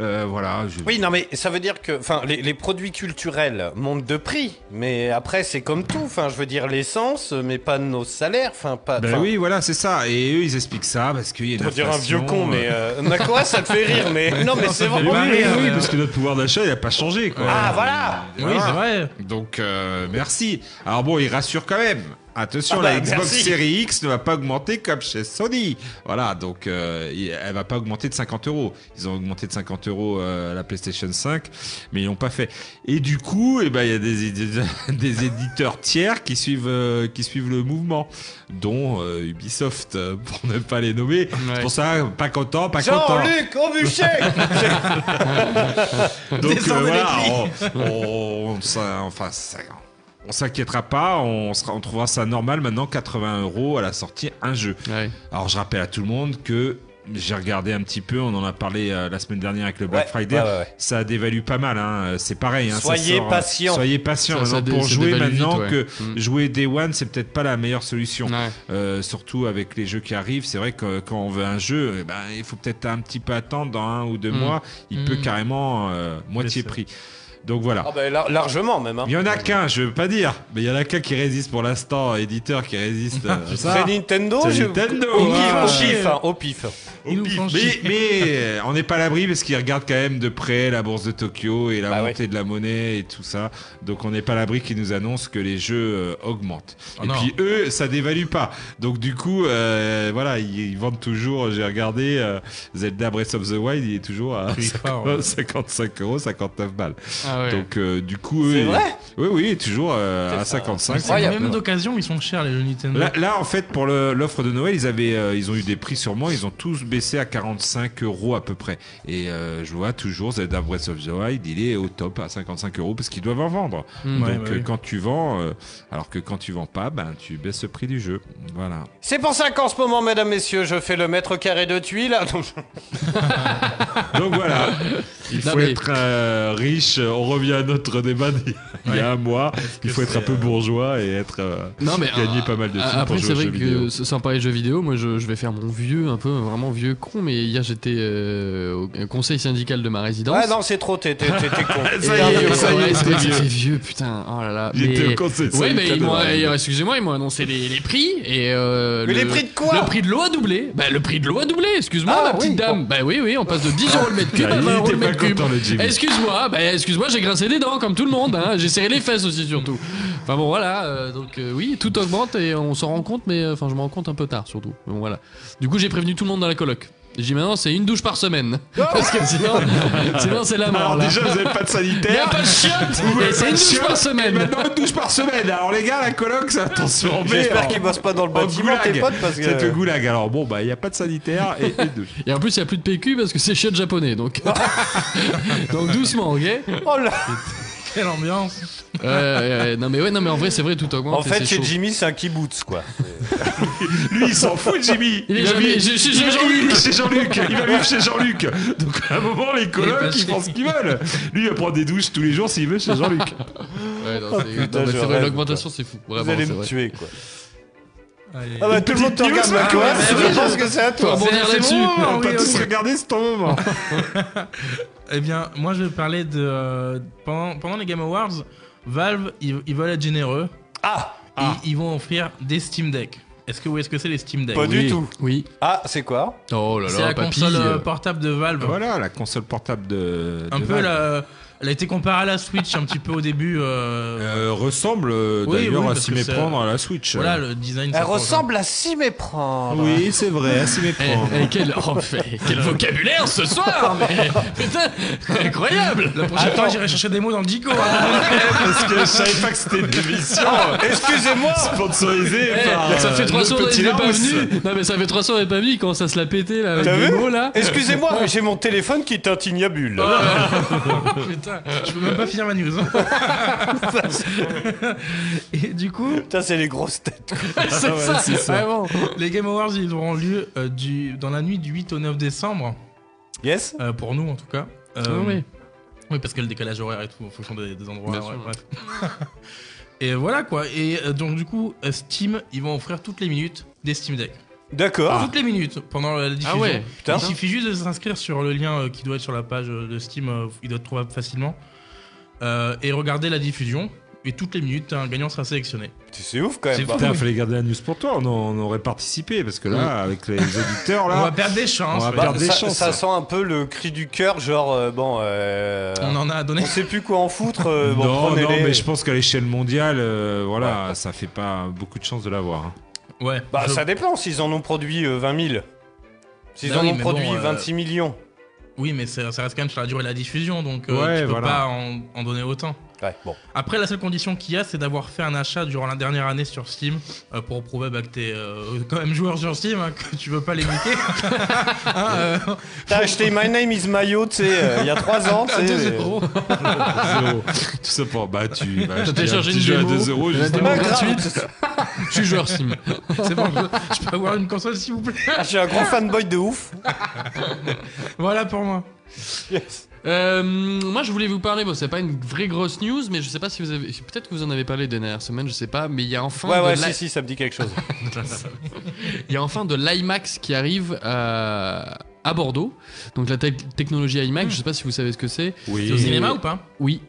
Euh, voilà. je- Oui, non, mais ça veut dire que, enfin, les, les produits culturels montent de prix, mais après c'est comme tout. Enfin, je veux dire l'essence, mais pas nos salaires. Enfin, pas. Ben oui, voilà, c'est ça. Et eux, ils expliquent ça parce qu'il y a une dire un vieux con, euh, mais euh, Nakora, ça te fait rire, mais [LAUGHS] non, mais c'est vraiment. Oui, oui, ouais. parce que notre pouvoir d'achat, il n'a pas changé. Quoi. Ah, voilà Oui, c'est vrai. Donc, euh, merci. Alors bon, ils rassurent quand même. Attention, Ah bah, la Xbox merci. Series X ne va pas augmenter comme chez Sony. Voilà, donc euh, elle va pas augmenter de 50 euros. Ils ont augmenté de 50 euros euh, la PlayStation 5, mais ils l'ont pas fait. Et du coup, eh ben, il y a des, des [LAUGHS] éditeurs tiers qui suivent, euh, qui suivent le mouvement, dont euh, Ubisoft, [LAUGHS] pour ne pas les nommer. C'est pour ça, pas content, pas content. Jean-Luc Aubuchet [LAUGHS] Donc voilà, on, on, on s'in- enfin, ça- on s'inquiétera pas, on, sera, on trouvera ça normal maintenant, 80 euros à la sortie, un jeu. Ouais. Alors je rappelle à tout le monde que j'ai regardé un petit peu, on en a parlé euh, la semaine dernière avec le Black Ouais, Friday, ouais, ouais, ouais. ça dévalue pas mal, hein, c'est pareil. hein, Soyez sort, euh, patient. Soyez patient. Ça- ça pour jouer vite, maintenant ouais. que Mm. jouer Day One, c'est peut-être pas la meilleure solution. Ouais. Euh, surtout avec les jeux qui arrivent, c'est vrai que quand on veut un jeu, eh ben, il faut peut-être un petit peu attendre dans un ou deux Mm. mois, il Mm. peut carrément euh, moitié ça. Donc voilà. Ah bah, lar- largement même. Hein. Il y en a qu'un, je veux pas dire, mais il y en a qu'un qui résiste pour l'instant, éditeur qui résiste. euh. [LAUGHS] C'est Nintendo C'est je- Nintendo, Au pif, voilà. au pif, hein, au pif. Au Ils nous pif. font Mais, mais, [LAUGHS] on n'est pas à l'abri parce qu'ils regardent quand même de près la bourse de Tokyo et la Bah montée de la monnaie et tout ça. Donc on n'est pas à l'abri qu'ils nous annoncent que les jeux euh, augmentent. Oh et non. puis eux, ça dévalue pas. Donc du coup, euh, voilà, ils, ils vendent toujours. J'ai regardé euh, Zelda Breath of the Wild, il est toujours à Prix fort, ouais. 55 euros, 59 balles. Ah ouais. Donc euh, du coup, eux, C'est ils- vrai Oui, oui, toujours euh, à C'est 55. incroyable. Même d'occasion, ils sont chers les jeux Nintendo. Là, là, en fait, pour l'offre de Noël, ils avaient, euh, ils ont eu des prix sûrement. Ils ont tous baissé à 45 euros à peu près. Et euh, je vois toujours Zelda Breath of the Wild, il est au top à 55 euros parce qu'ils doivent en vendre. Mm. Ouais, Donc bah quand tu vends, euh, alors que quand tu vends pas, ben tu baisses le prix du jeu. Voilà. C'est pour ça qu'en ce moment, mesdames, messieurs, je fais le mètre carré de tuiles. [LAUGHS] Donc voilà. [LAUGHS] Il Non, faut mais- être euh, riche. On revient à notre débat d'il y a un mois. Il faut être un peu euh, bourgeois et être euh, Non mais gagner euh, pas mal de sous Après pour c'est jouer aux vrai jeux vidéo. que sans parler de jeux vidéo, moi je, je vais faire mon vieux un peu vraiment vieux con. Mais hier j'étais euh, au conseil syndical de ma résidence. Ah non, c'est trop, t'es con. [LAUGHS] Ça y est, vieux, ça y est, putain. Oh là là. J'étais Mais- au conseil Ouais, mais syndical ils m'ont, euh, résidence. excusez-moi, ils m'ont annoncé les, les prix et euh, Mais le- les prix de quoi Le prix de l'eau a doublé. Bah, le prix de l'eau a doublé. Excuse-moi, Ah, ma petite oui, dame. Bah oui, oui, on passe de 10 euros le mètre cube Ah, à il 20 euros le mètre cube. Excuse-moi, bah excuse-moi, j'ai grincé des dents comme tout le monde. Hein. J'ai serré les fesses aussi surtout. Enfin bon, voilà. euh, donc euh, oui, tout augmente et on s'en rend compte, mais euh, enfin je me rends compte un peu tard surtout. Bon voilà. Du coup, j'ai prévenu tout le monde dans la coloc. J'ai dit maintenant c'est une douche par semaine. [LAUGHS] Parce que sinon, sinon c'est la mort. Alors là. déjà, vous n'avez pas de Il n'y a sanitaire. pas de chiottes et c'est une douche chiottes, par Et semaine. maintenant, une douche par semaine. Alors, les gars, la coloc, ça va transformer. J'espère qu'ils bossent pas dans le en bâtiment, tes potes, parce que. C'est le goulag. Alors, bon, bah, il n'y a pas de sanitaire et, et douche. Et en plus, il n'y a plus de PQ parce que c'est chiottes japonais. Donc, [LAUGHS] donc doucement, ok Oh là Quelle ambiance Ouais, ouais, ouais. Non mais ouais, non mais en vrai, c'est vrai, tout augmente. En fait, c'est chez. Jimmy, c'est un kibbutz, quoi. [LAUGHS] Lui, il s'en fout, Jimmy. Il est va jamais- vivre- chez- il Jean-Luc. vivre chez Jean-Luc. [LAUGHS] Il va vivre chez Jean-Luc. Donc, à un moment, les Il colocs, ils font ce qu'ils veulent. Lui, il va prendre des douches tous les jours s'il veut chez Jean-Luc. Ouais, non, c'est vrai, l'augmentation, c'est fou. Vous Vraiment, allez c'est me vrai. tuer, quoi. Allez. Ah bah, tout le monde te regarde, news, ma quoi ouais, Je pense je- que c'est à toi. rebondir C'est- c'est bon, On va tous regarder, c'est ton moment. Eh bien, moi je vais parler de. euh, pendant, pendant les Game Awards, Valve, ils, ils veulent être généreux. Ah Et ils vont offrir des Steam Deck. Est-ce que vous voyez ce que c'est les Steam Deck Pas du tout. Oui. Ah, c'est quoi? Oh là C'est là, la papy. console euh, euh, portable de Valve. Voilà, la console portable de. Un de peu Valve. la. Elle a été comparée à la Switch un petit peu au début. euh, Euh, ressemble euh, Oui, d'ailleurs oui, à s'y méprendre à la Switch. Voilà, le design. Elle ça ressemble à s'y méprendre. Oui, c'est vrai, à s'y Eh, méprendre. eh, quel, oh, quel vocabulaire ce soir mais, [LAUGHS] Putain, incroyable La prochaine fois, j'irai chercher des mots dans le dico. hein. [LAUGHS] Parce que je savais pas que c'était une émission Excusez-moi sponsorisée Eh, par. Ça fait euh, 300 le ans qu'il n'est pas venu Non mais ça fait 300 ans qu'il n'est pas venu, il commence à se la péter là avec T'as des vu mots là Excusez-moi, mais j'ai mon téléphone qui est un tignabule. [LAUGHS] Putain, je peux même pas finir ma news. [LAUGHS] Et du coup, Putain, c'est les grosses têtes. [LAUGHS] C'est ça, vraiment les Game Awards, ils auront lieu euh, du, dans la nuit du 8 au 9 décembre, Yes euh, pour nous en tout cas. Euh, oui. Oui, parce que le décalage horaire et tout, en fonction des, des endroits. Bien ouais, sûr. bref. [LAUGHS] et voilà quoi. Et euh, donc, du coup, Steam, ils vont offrir toutes les minutes des Steam Deck. D'accord. Toutes les minutes pendant la diffusion. Ah ouais, putain. Il suffit juste de s'inscrire sur le lien euh, qui doit être sur la page euh, de Steam, euh, il doit être trouvable facilement. Euh, et regarder la diffusion. et toutes les minutes, un gagnant sera sélectionné. C'est ouf quand même. Putain, fallait garder la news pour toi. On, aurait participé parce que là, avec les auditeurs, là, [LAUGHS] On va perdre des chances. on va ouais. Bah, perdre des ça, chances. ça sent un peu le cri du cœur, genre euh, bon, euh, On en a donné. on sait plus quoi en foutre. euh, bon, non, non, mais je pense qu'à l'échelle mondiale, euh, voilà, ça fait pas beaucoup de chances de l'avoir. hein. Ouais. Bah je- ça dépend s'ils en ont produit euh, 20 000. S'ils Bah en oui, ont mais produit bon, euh, 26 millions. Oui, mais ça, ça reste quand même sur la durée de la diffusion, donc euh, Ouais, tu peux voilà. pas en, en donner autant. Ouais, bon. Après, la seule condition qu'il y a, c'est d'avoir fait un achat durant la dernière année sur Steam euh, pour prouver bah, que t'es euh, [LAUGHS] quand même joueur sur Steam, hein, que tu veux pas les niquer. [LAUGHS] Hein, euh, [LAUGHS] T'as acheté My Name is Mayo, tu sais, euh, il y a 3 ans, À sais. 2 mais- euros. Zéro. Tout ça pour bah tu vas acheter un petit jeu à démo. 2 euros La juste démo avant. gratuite. Je suis joueur Steam. c'est bon, je, je peux avoir une console s'il vous plaît. Ah, je suis un gros fanboy de ouf. Voilà pour moi. Euh, moi, je voulais vous parler. Bon, c'est pas une vraie grosse news, mais je sais pas si vous avez. Peut-être que vous en avez parlé des dernières semaines, je sais pas. Mais il y a enfin. ouais, de ouais, si, si, ça me dit quelque chose. [LAUGHS] Il y a enfin de l'IMAX qui arrive à, à Bordeaux. Donc la tec- technologie IMAX, je sais pas si vous savez ce que c'est. Oui. C'est au cinéma ou pas? Oui,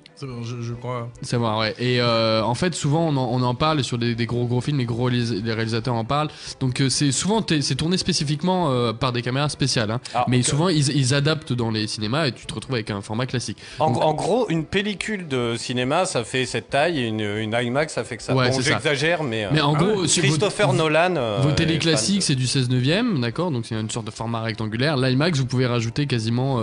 je, je crois. savoir, ouais. Et euh, en fait, souvent, on en, on en parle sur des, des gros gros films, les gros les réalisateurs en parlent. Donc euh, c'est souvent c'est tourné spécifiquement euh, par des caméras spéciales. hein. Ah, Mais souvent, ils, ils adaptent dans les cinémas et tu te retrouves avec un format classique. En, Donc- en gros, une pellicule de cinéma, ça fait cette taille, et une, une IMAX, ça fait que ça. Ouais, bon, c'est ça. j'exagère, mais. Mais en gros, sur Christopher vos, Nolan. euh, vos télé classiques, de- c'est du 16 neuvième, d'accord Donc c'est une sorte de format rectangulaire. L'IMAX, vous pouvez rajouter quasiment,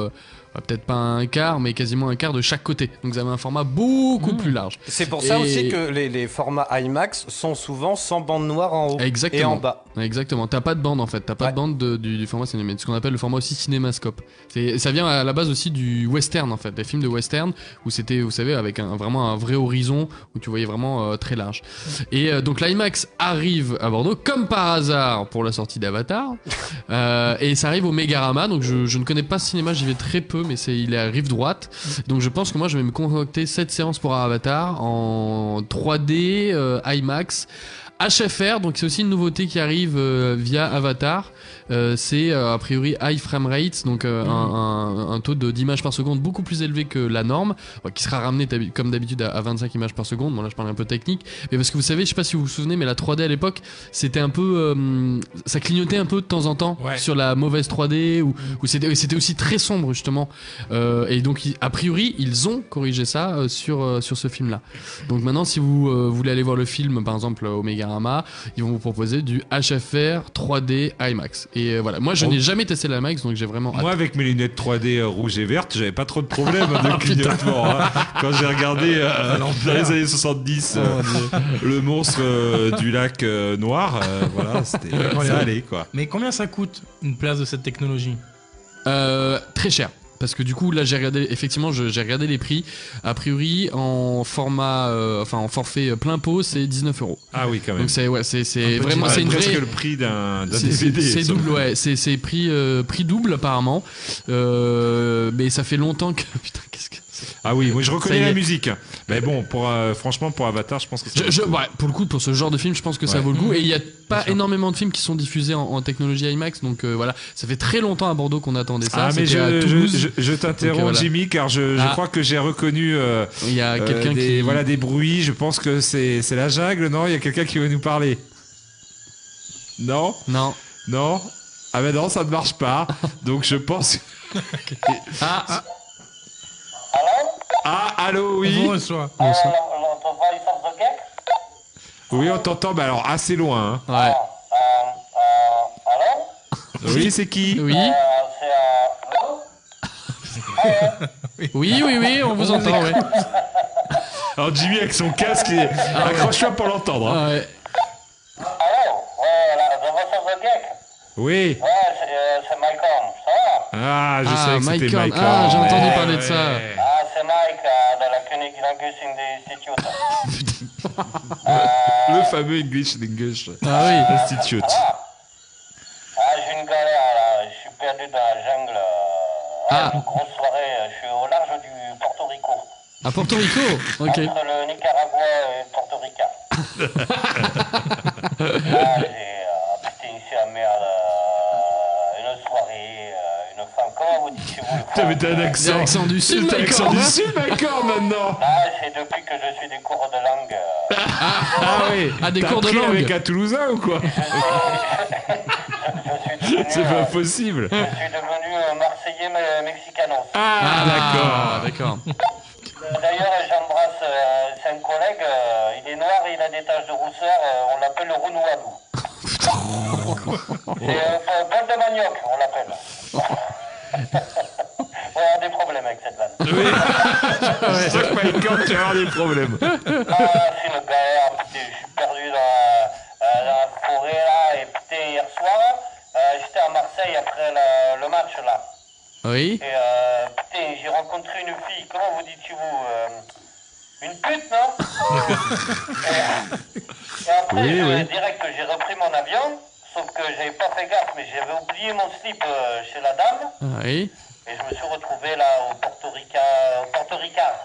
peut-être pas un quart, mais quasiment un quart de chaque côté. Donc vous avez un format beaucoup plus large. C'est pour ça Et- aussi que les, les formats IMAX sont souvent sans bande noire en haut Exactement. et en bas. Exactement, t'as pas de bande en fait, t'as pas Ouais. de bande de- du, du format cinéma, ce qu'on appelle le format aussi cinémascope. Ça vient à la base aussi du western en fait, des films de western où c'était, vous savez, avec un, vraiment un vrai horizon où tu voyais vraiment euh, très large. Et euh, donc l'IMAX arrive à Bordeaux comme par hasard pour la sortie d'Avatar, [LAUGHS] Euh, et ça arrive au Megarama. Donc je, je ne connais pas ce cinéma, j'y vais très peu, mais c'est il est à rive droite. Donc je pense que moi je vais me concocter cette séance pour Avatar en 3D euh, IMAX. HFR, donc c'est aussi une nouveauté qui arrive euh, via Avatar. Euh, c'est euh, a priori high frame rate, donc euh, un, un- un taux d'images par seconde beaucoup plus élevé que la norme, qui sera ramené comme d'habitude à, à 25 images par seconde. Bon là je parle un peu technique, mais parce que vous savez, je sais pas si vous vous souvenez, mais la 3D à l'époque, c'était un peu, ça clignotait un peu de temps en temps Ouais. sur la mauvaise 3D, ou ou c'était aussi très sombre justement. Et donc a priori ils ont corrigé ça sur sur ce film-là. Donc maintenant, si vous voulez aller voir le film, par exemple au Megarama, ils vont vous proposer du HFR 3D IMAX. Et euh, voilà, moi je Oh. n'ai jamais testé l'IMAX, donc j'ai vraiment hâte. Moi, avec mes lunettes 3D euh, rouges et vertes, j'avais pas trop de problèmes [LAUGHS] de clignotement. hein. Quand j'ai regardé euh, dans les années 70 euh, le monstre euh, du lac euh, noir, euh, voilà, c'était ça allait quoi. Mais combien ça coûte une place de cette technologie? Euh, très cher. Parce que du coup, là, j'ai regardé, effectivement, j'ai regardé les prix. A priori, en format, euh, enfin, en forfait plein pot, c'est 19 euros. Ah oui, quand même. Donc c'est, ouais, c'est, c'est vraiment, c'est une presque vraie. le prix d'un DVD. c'est double, ouais. C'est, c'est prix, euh, prix double apparemment. Euh, mais ça fait longtemps que. [LAUGHS] Putain, qu'est-ce que. Ah oui, moi je reconnais la musique. Mais bon, pour euh, franchement pour Avatar, je pense que ça Je, je- ouais, pour le coup, pour ce genre de film, je pense que ça vaut le coup. Et il y a pas énormément de films qui sont diffusés en, en technologie IMAX. Donc euh, voilà, ça fait très longtemps à Bordeaux qu'on attendait ça. Ah mais je, t'interromps euh, voilà. Jimmy car je, Ah. crois que j'ai reconnu euh, Il y a quelqu'un des, qui. voilà des bruits. Je pense que c'est c'est la jungle. Non, il y a quelqu'un qui veut nous parler. Non, Non. non? Ah ben non, ça ne marche pas. Donc je pense. [LAUGHS] Ah, Ah allô oui. On bonsoir. Oui on t'entend. Mais alors assez loin. hein. Ouais. Oui c'est qui? [LAUGHS] Oui. Oui, oui, oui, on vous entend, ouais. [LAUGHS] Alors Jimmy avec son casque, il est- accroche-toi pour l'entendre. hein. Ah, ouais. Oui. c'est ça va? Ah je Ah, savais que Mike c'était Horn. Mike. Ah, j'ai entendu Ouais, parler de ça. Ah, Mike euh, de la König Langus Institute. Le fameux English English Ah oui. Institute. Ah, j'ai une galère là, je suis perdu dans la jungle. euh, Ah. Une grosse soirée, euh, je suis au large du Porto Rico. À Porto Rico Ok. Entre le Nicaragua et le Porto Rica. [LAUGHS] ah, j'ai euh, putain, ici à merde. euh, une soirée, accent. Comment vous t'as un accent. Du sud, Horn, du sud, d'accord, maintenant. Ah, c'est depuis que je suis des cours de langue. euh, Ah oui, à des cours de langue. avec un Toulousain ou quoi C'est pas possible. Je suis devenu Marseillais me- Mexicanos. Ah, d'accord, d'accord. D'ailleurs, j'embrasse, euh, c'est un collègue, euh, il est noir et il a des taches de rousseur, euh, on l'appelle le Rounouadou. c'est euh, Paul de manioc, on l'appelle. On a des problèmes avec cette vanne. [LAUGHS] Que Mike Horn, tu vas avoir des problèmes. Ah, c'est une galère, putain, je suis perdu dans la, euh, dans la forêt là, et putain, hier soir, euh, j'étais à Marseille après le, le match là. Oui. Et euh, putain, j'ai rencontré une fille, comment vous dites-vous euh, Une pute, non? [LAUGHS] Et, et après, Oui, je- oui. direct, j'ai repris mon avion, sauf que j'avais pas fait gaffe, mais j'avais oublié mon slip euh, chez la dame, Ah, Oui. et je me suis retrouvé là au Porto Rica, au Porto Rica.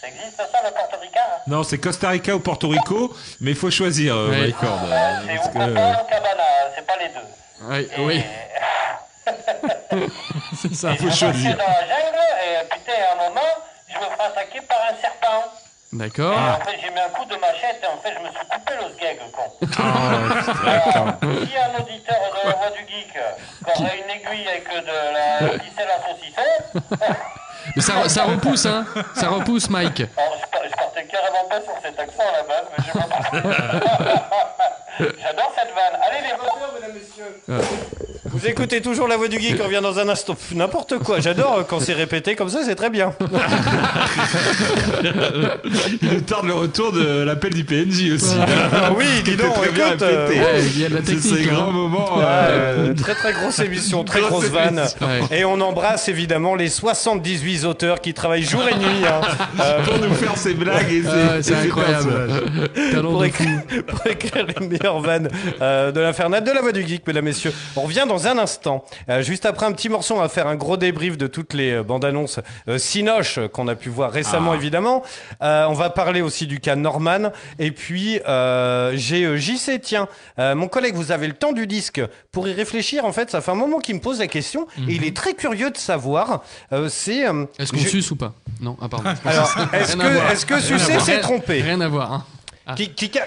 Ça existe ça, le Porto Rica? Hein Non, c'est Costa Rica ou Porto Rico, mais il faut choisir, euh, Oui. Euh, euh, C'est ou que- Copa ou Cabana, c'est pas les deux. Oui, Et- oui. [LAUGHS] C'est ça. Je faut choisir. dans la jungle, et putain, à un moment, je me fais attaquer par un serpent. D'accord. Et en fait, j'ai mis un coup de machette et en fait, je me suis coupé le sgeg, con. Ah, a un auditeur de la voix du geek qui aurait une aiguille avec de la ficelle à saucisson, [LAUGHS] Mais ça, ça repousse, hein. Ça repousse, Mike. alors je, par- je partais carrément pas sur cet accent à la base, mais je pas [LAUGHS] [LAUGHS] J'adore cette vanne. Allez, les voteurs, mesdames, messieurs. Vous écoutez toujours la voix du geek, on revient dans un instant. N'importe quoi, j'adore euh, quand c'est répété comme ça, c'est très bien. [LAUGHS] Il nous tarde le retour de l'appel du PNJ aussi. Ah oui, dis donc, très bien écoute, euh. Ouais, il y a de la C'est ces technique. grands hein. moments. euh, Euh, très très grosse émission, très Grosse grosse vanne. Ouais. Et on embrasse évidemment les 78 auteurs qui travaillent jour et nuit hein, [LAUGHS] euh, pour nous faire ces blagues et ces, Ah, et c'est ces incroyable. personnages. Talent pour, de écrire, [LAUGHS] pour écrire les meilleures vannes euh, de l'infernal de la voix du geek, mesdames, messieurs. On revient dans un instant. Euh, juste après un petit morceau, on va faire un gros débrief de toutes les euh, bandes annonces euh, Cinoche euh, qu'on a pu voir récemment, Ah. évidemment. Euh, on va parler aussi du cas Norman. Et puis, euh, j'ai euh, JC, tiens, euh, mon collègue, vous avez le temps du disque pour y réfléchir. En fait, ça fait un moment qu'il me pose la question et il est très curieux de savoir. euh, c'est. euh, Est-ce qu'on je- suce ou pas Non, ah pardon. [LAUGHS] Alors, est-ce que, est-ce que sucer voir. s'est Rien- à voir. Hein. Ah. Qui, qui. [LAUGHS]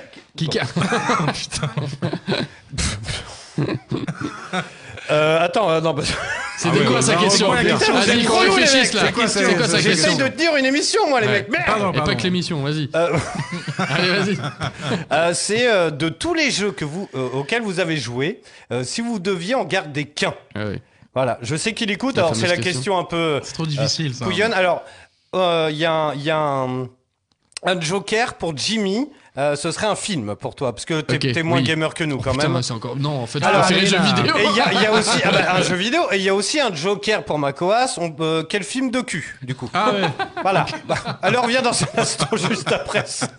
Euh, attends, euh, non, [LAUGHS] C'était ouais, quoi sa question Vas-y, c'est qu'on réfléchisse là. C'est quoi C'est J'essaye de tenir une émission, moi, les Ouais. mecs. Merde Pardon, Et pas que l'émission, vas-y. Euh, Allez, vas-y. c'est de tous les jeux que vous, auxquels vous avez joué, si vous deviez en garder qu'un. Ah ouais. Voilà, je sais qu'il écoute, alors c'est la question. question. un peu C'est trop difficile, ça. couillonne. Alors, euh, il y a, un, il y a un, un Joker pour Jimmy, euh, ce serait un film pour toi, parce que t'es Ok, t'es moins oui. gamer que nous quand Putain, même. c'est encore. Non, en fait, Alors, je préfère les jeux vidéo. Et il y a, il y a aussi ah bah, un [LAUGHS] jeu vidéo et il y a aussi un Joker pour Macoas. On, euh, quel film de cul du coup? Ah ouais. [LAUGHS] Voilà. Bah, alors on revient dans un instant juste après ça. [LAUGHS]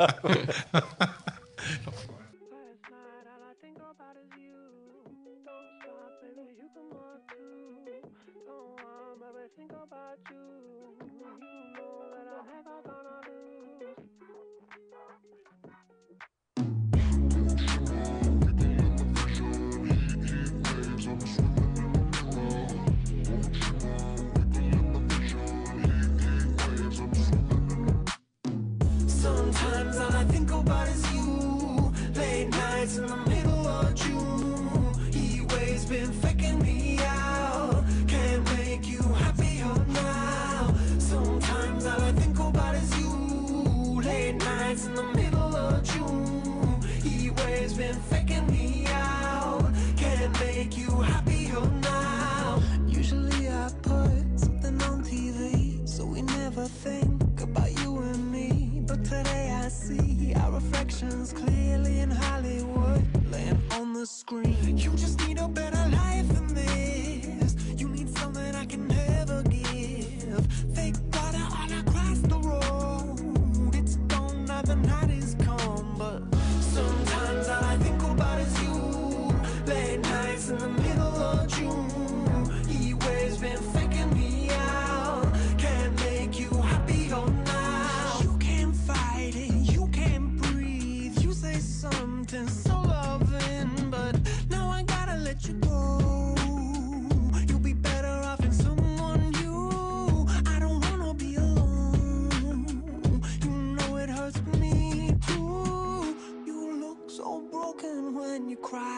clearly in Hollywood, laying on the screen. You just need a better cry.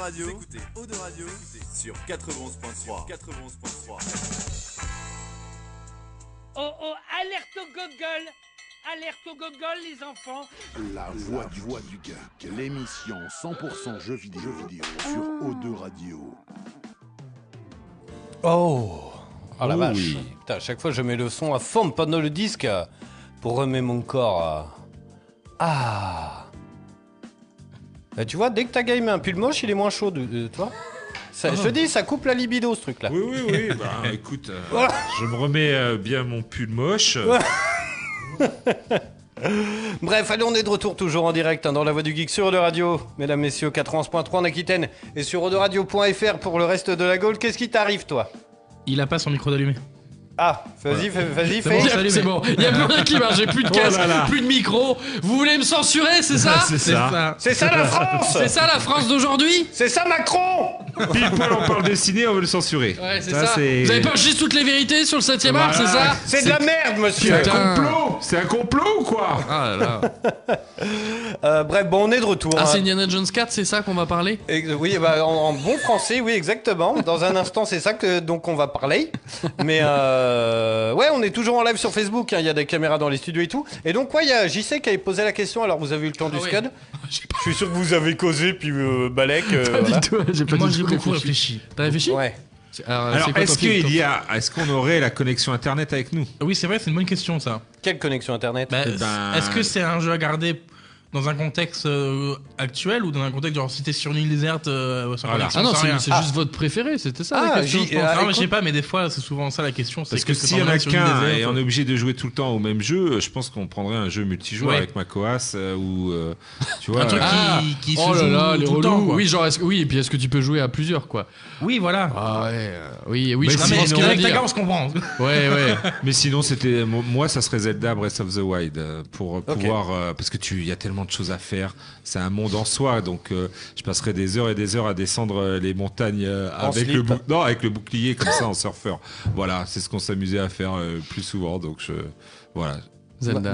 Radio, vous écoutez Eau de Radio sur 91.3. 91.3. Oh oh, alerte au gogol. Alerte au gogol, les enfants. La voix du, voix du geek, l'émission 100% jeux vidéo, jeux vidéo sur O2 Radio. Oh. Oh la vache. Putain, à chaque fois je mets le son à fond pendant le disque pour remettre mon corps. À... Ah Bah, Tu vois, dès que ta gars il met un pull moche, il est moins chaud, de, de- toi Ça- Je te dis, ça coupe la libido ce truc là. Oui, oui, oui. Bah, [LAUGHS] écoute, euh, Voilà. je me remets euh, bien mon pull moche. [LAUGHS] Bref, allez, on est de retour toujours en direct hein, dans la voix du geek sur Eau de Radio, mesdames, messieurs, 91.3 en Aquitaine et sur Radio.fr pour le reste de la Gaule. Qu'est-ce qui t'arrive, toi? Il a pas son micro d'allumé. Ah, vas-y, fais- vas-y, C'est fais. bon, C'est c'est bon, il y a plus rien qui marche, j'ai plus de Oh casque, plus de micro. Vous voulez me censurer, c'est ça [LAUGHS] C'est ça. C'est ça la France C'est ça la France d'aujourd'hui C'est ça Macron poil, on parle de ciné, on veut le censurer. Ouais, c'est ça. c'est- Vous avez pas juste toutes les vérités sur le 7ème art, c'est ça C'est de la merde, C'est monsieur un Putain. complot C'est un complot ou quoi Ah là là. [LAUGHS] Euh, Bref, bon, on est de retour. Ah, hein. c'est Indiana Jones 4, c'est ça qu'on va parler Oui, bah, en, en bon français, oui, exactement. Dans un instant, c'est ça que donc on va parler. Mais euh, ouais, on est toujours en live sur Facebook. hein, Il y a des caméras dans les studios et tout. Et donc, ouais, il y a JC qui avait posé la question. Alors, vous avez eu le temps du Ah ouais. scud [LAUGHS] Je suis sûr que vous avez causé, puis euh, Balek. euh, Pas voilà. du tout, j'ai pas Moi, du j'ai tout beaucoup réfléchi. T'as réfléchi Ouais. Alors, est-ce qu'il y a, est-ce qu'on aurait la connexion internet avec nous? Oui, c'est vrai, c'est une bonne question ça. Quelle connexion internet? Bah, Eh ben- Est-ce que c'est un jeu à garder dans un contexte euh, actuel ou dans un contexte genre si t'es sur une île déserte euh, sans Voilà. connexion, Ah non, sans c'est rien c'est Ah. juste votre préféré, c'était ça Ah, la question, j'y- je pense. ah, Non, mais je écoute- sais pas, mais des fois, c'est souvent ça la question. c'est Parce que qu'est-ce en t'emmènes a sur une île qu'un déserte et on est obligé de jouer tout le temps au même jeu, je pense qu'on prendrait un jeu multijoueur Ouais. avec Macoas euh, ou euh, tu vois. Un truc euh, Ah, qui, qui oh se là joue là, les tout le temps, relous. quoi. Oui, genre, est-ce que- oui, et puis est-ce que tu peux jouer à plusieurs, quoi Oui, voilà. Ah ouais, euh, oui, oui, Mais je non, comprends mais ce qu'il veut avec ta dire. gamme, on se comprend. [LAUGHS] Ouais, ouais. Mais sinon, c'était mo- moi, ça serait Zelda Breath of the Wild euh, pour euh, pouvoir euh, parce que tu il y a tellement de choses à faire. C'est un monde en soi, donc euh, je passerai des heures et des heures à descendre euh, les montagnes euh, avec slip. le bou- non avec le bouclier comme ça en surfeur. Voilà, c'est ce qu'on s'amusait à faire euh, plus souvent, donc je voilà. Zelda.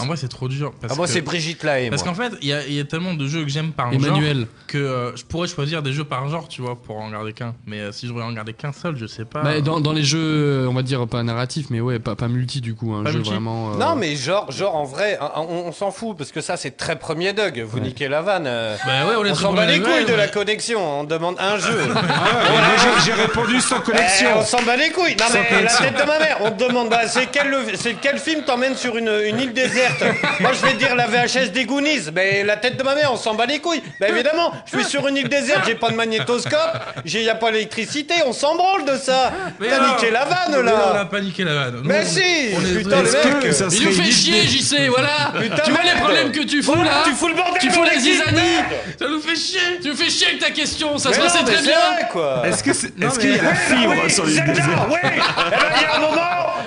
En vrai, c'est trop dur. Parce Ah, moi, que- c'est Brigitte Lahaye. Parce moi. qu'en fait, il y a, il y a tellement de jeux que j'aime par Emmanuel. genre que euh, je pourrais choisir des jeux par genre, tu vois, pour en garder qu'un. Mais euh, si je devrais en garder qu'un seul, je sais pas. Bah, dans, dans les jeux, on va dire pas narratifs, mais ouais, pas, pas multi du coup, un Pas jeu multi vraiment. euh, Non, mais genre, genre en vrai, on, on s'en fout parce que ça, c'est très premier Doug. Vous niquez la vanne. Bah ouais, on s'en bat les couilles de ouais, la ouais. connexion. On demande un jeu. [LAUGHS] Ah, j'ai- j'ai répondu sans Eh, connexion. on s'en bat les couilles. Non mais la tête de ma mère. On te demande, bah, c'est quel, c'est quel film t'emmène sur une, une île déserte [LAUGHS] Moi je vais te dire la VHS des Goonies. Mais la tête de ma mère, on s'en bat les couilles. Bah évidemment, je suis sur une île déserte, j'ai pas de magnétoscope, j'ai y a pas l'électricité, on s'en branle de ça. Mais T'as non. niqué la vanne Mais non, on a là. pas niqué la vanne. Mais Nous, si. on est- Putain les Est-ce que ça Il serait nous fait chier, idée JC, voilà Putain, Tu vois les merde. problèmes que tu fous Voilà, là tu fous le bordel Tu fous les zizanies merde. Ça nous fait chier. Tu me fais chier avec ta question, ça Mais se non, passait mais très c'est bien vrai, quoi. Est-ce que c'est- est-ce mais- qu'il y a la fibre oui, sur l'île Zelda, déserte oui. Eh ben, il y a un moment,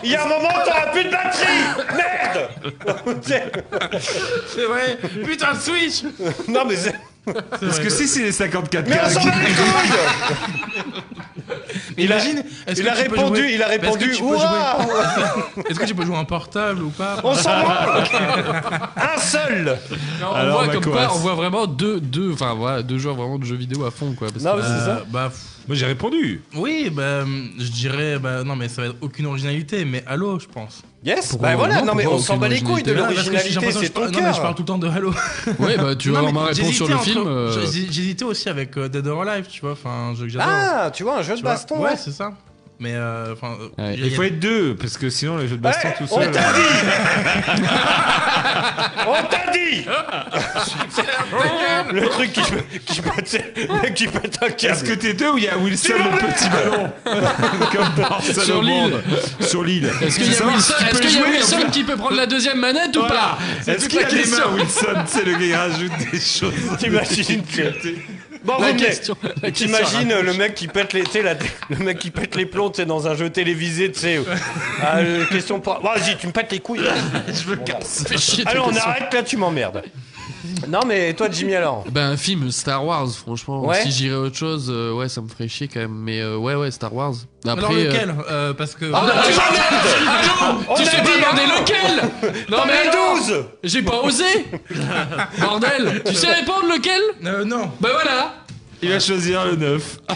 il y a un moment, t'auras plus de batterie. Merde. [LAUGHS] C'est vrai. Putain de Switch. non mais c'est- Est-ce que si c'est les 54 mais on s'en bat les couilles. Mais [LAUGHS] Il a- imagine, est-ce il que a tu peux répondu- jouer- il a Est-ce que répondu, tu peux Ouah jouer- Est-ce que tu peux jouer en portable ou pas On s'en branle [LAUGHS] Un seul Non, on Alors, voit comme quoi, on voit vraiment deux, deux, enfin voilà, deux joueurs vraiment de jeux vidéo à fond quoi. parce Non, que- mais c'est Euh, ça. Bah, pff, Moi j'ai répondu. oui, bah, je dirais, bah, non, mais ça va être aucune originalité, mais Halo, je pense. Yes Pourquoi- Bah voilà, non, non mais on s'en bat les couilles de l'originalité, l'impression que c'est je ton Non, mais je parle cœur. tout le temps de Halo. [LAUGHS] Ouais, bah tu vas Non, avoir mais ma réponse sur le entre- film. euh, j'ai- J'hésitais aussi avec euh, Dead or Alive, tu vois, enfin, un jeu que j'adore. Ah, tu vois, un jeu de Tu vois. baston, Ouais, ouais. c'est ça. Mais, euh, enfin. euh, Ouais. y a- Il y a- faut être deux, parce que sinon les jeux de baston tout on seul. t'a dit [LAUGHS] On t'a dit Le truc qui, qui pète, le [LAUGHS] qui pète un Est-ce que t'es deux ou il y a Wilson le petit ballon [LAUGHS] Comme dans Sur l'île. monde. Sur l'île. Est-ce qu'il y a Wilson, y a qui peut prendre la deuxième manette ou Voilà. pas? Est-ce toute qu'il la a des question. mains Wilson? C'est le gars qui rajoute des choses. T'imagines que... Bon, La question- T'imagines le mec qui pète les, la- le mec qui pète les plombs, tu dans un jeu télévisé, tu sais. Euh, question pour. Vas-y, tu me pètes les couilles. [LAUGHS] Je me casse. Allez, on arrête là, tu m'emmerdes. Non, mais toi, Jimmy, alors? Ben un film Star Wars, franchement. Ouais. Si j'irais autre chose, euh, ouais, ça me ferait chier quand même. Mais euh, ouais, ouais, Star Wars. Après, Alors euh, lequel? Euh, Parce que. Ah, tu m'emmerdes On tu sais pas dit, demander lequel Non mais alors 12 J'ai pas osé Bordel [LAUGHS] Tu sais répondre lequel? Euh, non. Bah voilà Il va choisir le 9. [LAUGHS]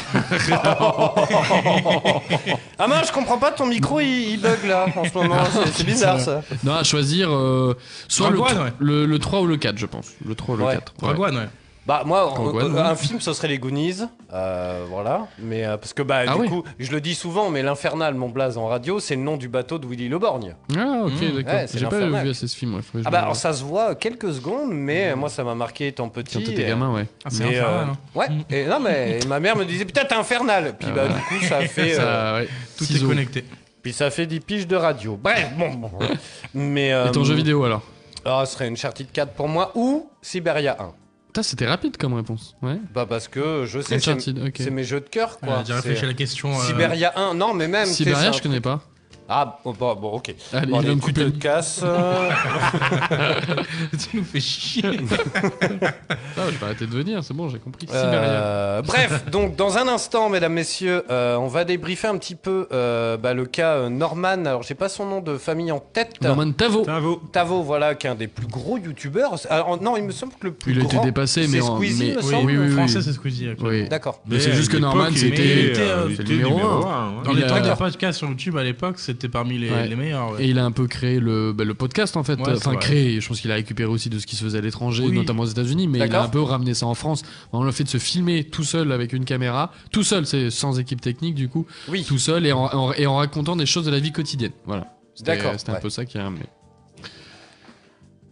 Ah mince, je comprends pas, ton micro il, il bug là en ce moment, [LAUGHS] c'est- c'est bizarre ça. Non, à choisir euh, soit le, ouais. le, le 3 ou le 4, je pense. Le 3 ou le Ouais. 4. Rogue One, ouais. Bah moi, euh, euh, un film ce serait les Goonies, euh, voilà. Mais euh, parce que bah Ah du coup, je le dis souvent, mais l'infernal Montblaze en radio, c'est le nom du bateau de Willy Le Borgne. Ah, ok, Mmh, d'accord. ouais, J'ai pas vu assez ce film, ouais. Ah bah alors ça se voit quelques secondes, mais moi ça m'a marqué étant petit. Quand t'étais gamin, ouais. Ah, c'est Mais, infernal, euh, hein. Ouais. Et non mais [LAUGHS] ma mère me disait putain t'es infernal. Puis bah du coup ça fait. [LAUGHS] euh, Ça, ouais. Tout Ciseaux. est connecté. Puis ça fait 10 piges de radio. Bref, bon. bon. [LAUGHS] Mais. euh, Et ton jeu vidéo alors? Alors, ce serait une Uncharted 4 pour moi ou Siberia 1. Putain, c'était rapide comme réponse. Ouais. Bah, parce que je sais, c'est mes jeux de cœur, quoi. J'ai réfléchi à la question. euh, Siberia 1, non, mais même. Siberia, je connais pas. Ah, bon, bon, bon, ok. Allez, Bon, il va allez, me tu couper te le- casses. euh. [LAUGHS] tu nous fais chier. [LAUGHS] Ah, je vais arrêter de venir, c'est bon, j'ai compris. Euh, bref, donc dans un instant, mesdames, messieurs, euh, on va débriefer un petit peu euh, bah, le cas euh, Norman. Alors, j'ai pas son nom de famille en tête. Norman Tavo. Bravo. Tavo, voilà, qui est un des plus gros youtubeurs. Alors, non, il me semble que le plus Il a grand. été dépassé, mais c'est en- Squeezie, mais- me oui, semble. oui, oui, En oui. français, c'est Squeezie. actuellement. Oui. D'accord. Mais c'est juste que Norman, c'était était, euh, il c'est était le numéro numéro 1. un, ouais. Dans Il les a- temps de podcast sur YouTube à l'époque, c'était parmi les, Ouais. les meilleurs. ouais. Et il a un peu créé le, bah, le podcast en fait. Ouais, enfin, créé, je pense qu'il a récupéré aussi de ce qui se faisait à l'étranger, Oui. notamment aux États-Unis, mais il a un peu ramené ça en France. On le fait de se filmer tout seul avec une caméra, tout seul, c'est sans équipe technique du coup, Oui. tout seul et en, en- et en racontant des choses de la vie quotidienne. Voilà. D'accord, C'était un peu ça qui a ramené.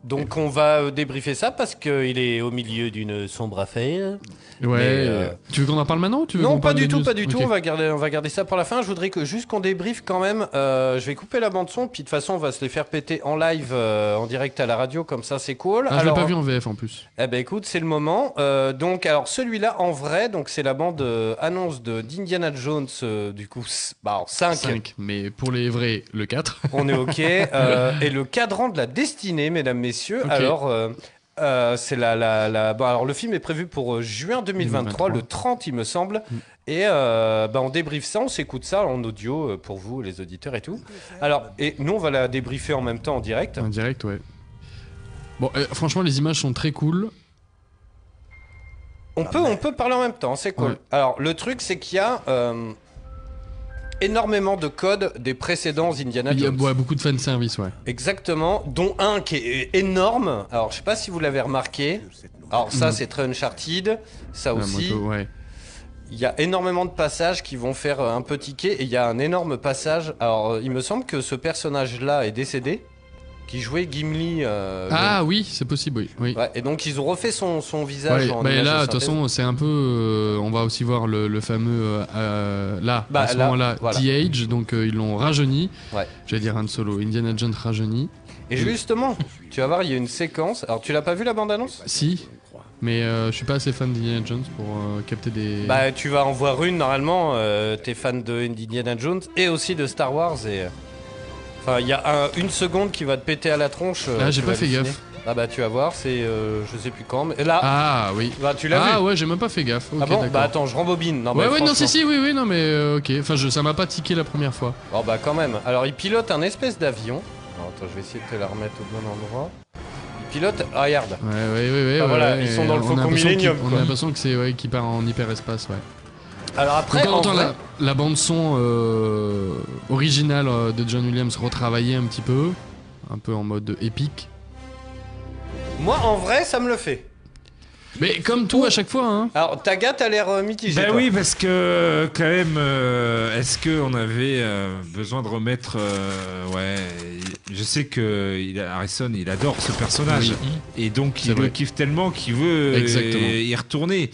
Donc on va euh, débriefer ça parce qu'il est au milieu d'une sombre affaire. Ouais. Euh, euh, Tu veux qu'on en parle maintenant ou tu veux Non, pas du tout, pas du tout. On va garder, on va garder ça pour la fin. Je voudrais que juste qu'on débriefe quand même. Euh, je vais couper la bande son, puis de toute façon on va se les faire péter en live, euh, en direct à la radio, comme ça c'est cool. Ah, je l'ai pas vu en VF en plus. eh ben écoute, c'est le moment. Donc alors celui-là en vrai, donc c'est la bande annonce de d'Indiana Jones, du coup, bah, alors 5, 5, mais pour les vrais, le 4. on est ok. [LAUGHS] Et le cadran de la destinée, mesdames, messieurs. Alors. euh, euh, c'est la, la, la- bon, alors le film est prévu pour euh, juin 2023, 2023. le 30 il me semble. Mm. Et euh, bah, on débriefe ça, on s'écoute ça en audio pour vous, les auditeurs et tout. Alors, et nous on va la débriefer en même temps en direct. En direct, ouais. Bon, franchement, les images sont très cool. On peut, on peut parler en même temps, c'est cool. Ouais. Alors, le truc, c'est qu'il y a énormément de codes des précédents Indiana Il y a Jones. ouais, beaucoup de fanservice, ouais. Exactement, dont un qui est énorme. Alors, je sais pas si vous l'avez remarqué. Alors, ça, c'est très Uncharted. Ça aussi. moto, ouais. Il y a énormément de passages qui vont faire euh, un peu tiquer. Et il y a un énorme passage. Alors, euh, il me semble que ce personnage-là est décédé. Qui jouait Gimli. euh, Ah oui, c'est possible, oui. oui. le- Ouais, et donc, ils ont refait son, son visage Ouais, en bah, et là, de toute façon, c'est un peu. euh, on va aussi voir le, le fameux. euh, là, Bah, à ce là, moment-là, voilà. The Age, donc ils l'ont rajeuni. Ouais. J'allais dire Han Solo, Indiana Jones rajeuni. Et justement, tu vas voir, il y a une séquence. Alors, tu l'as pas vu la bande-annonce? Si, mais je suis pas assez fan d'Indiana Jones pour capter des. Bah, tu vas en voir une normalement. T'es fan de Indiana Jones et aussi de Star Wars. Et. Enfin, il y a un- une seconde qui va te péter à la tronche. euh, ah, j'ai tu pas vas fait halluciner. gaffe. Ah bah tu vas voir, c'est euh, je sais plus quand, mais là. Ah oui. Bah tu l'as ah vu. ouais, j'ai même pas fait gaffe. Ok, ah bon? d'accord. Bah attends, je rembobine. Non, ouais, bah, ouais, non, si, franchement. si, oui, oui, non, mais euh, ok. Enfin, je, ça m'a pas tiqué la première fois. Oh bah quand même. Alors il pilote un espèce d'avion. Alors, attends, je vais essayer de te la remettre au bon endroit. Il pilote. Ah, regarde. Ouais, ouais, ouais, ouais. Ah, ouais, voilà, ouais, ils sont dans le on a Faucon l'impression Millenium, On quoi. a l'impression que c'est ouais, qu'il part en hyperespace, ouais. Alors après, Donc, on en entend vrai- la, la bande son euh, originale euh, de John Williams retravaillée un petit peu, un peu en mode épique. Moi en vrai, ça me le fait. Mais comme tout à chaque fois, hein. Alors Taga, t'as l'air euh, mitigé. Ben toi. oui, parce que quand même, euh, est-ce qu'on avait euh, besoin de remettre euh, Ouais, je sais que Harrison, il adore ce personnage Oui. et donc il le kiffe tellement qu'il veut euh, y retourner.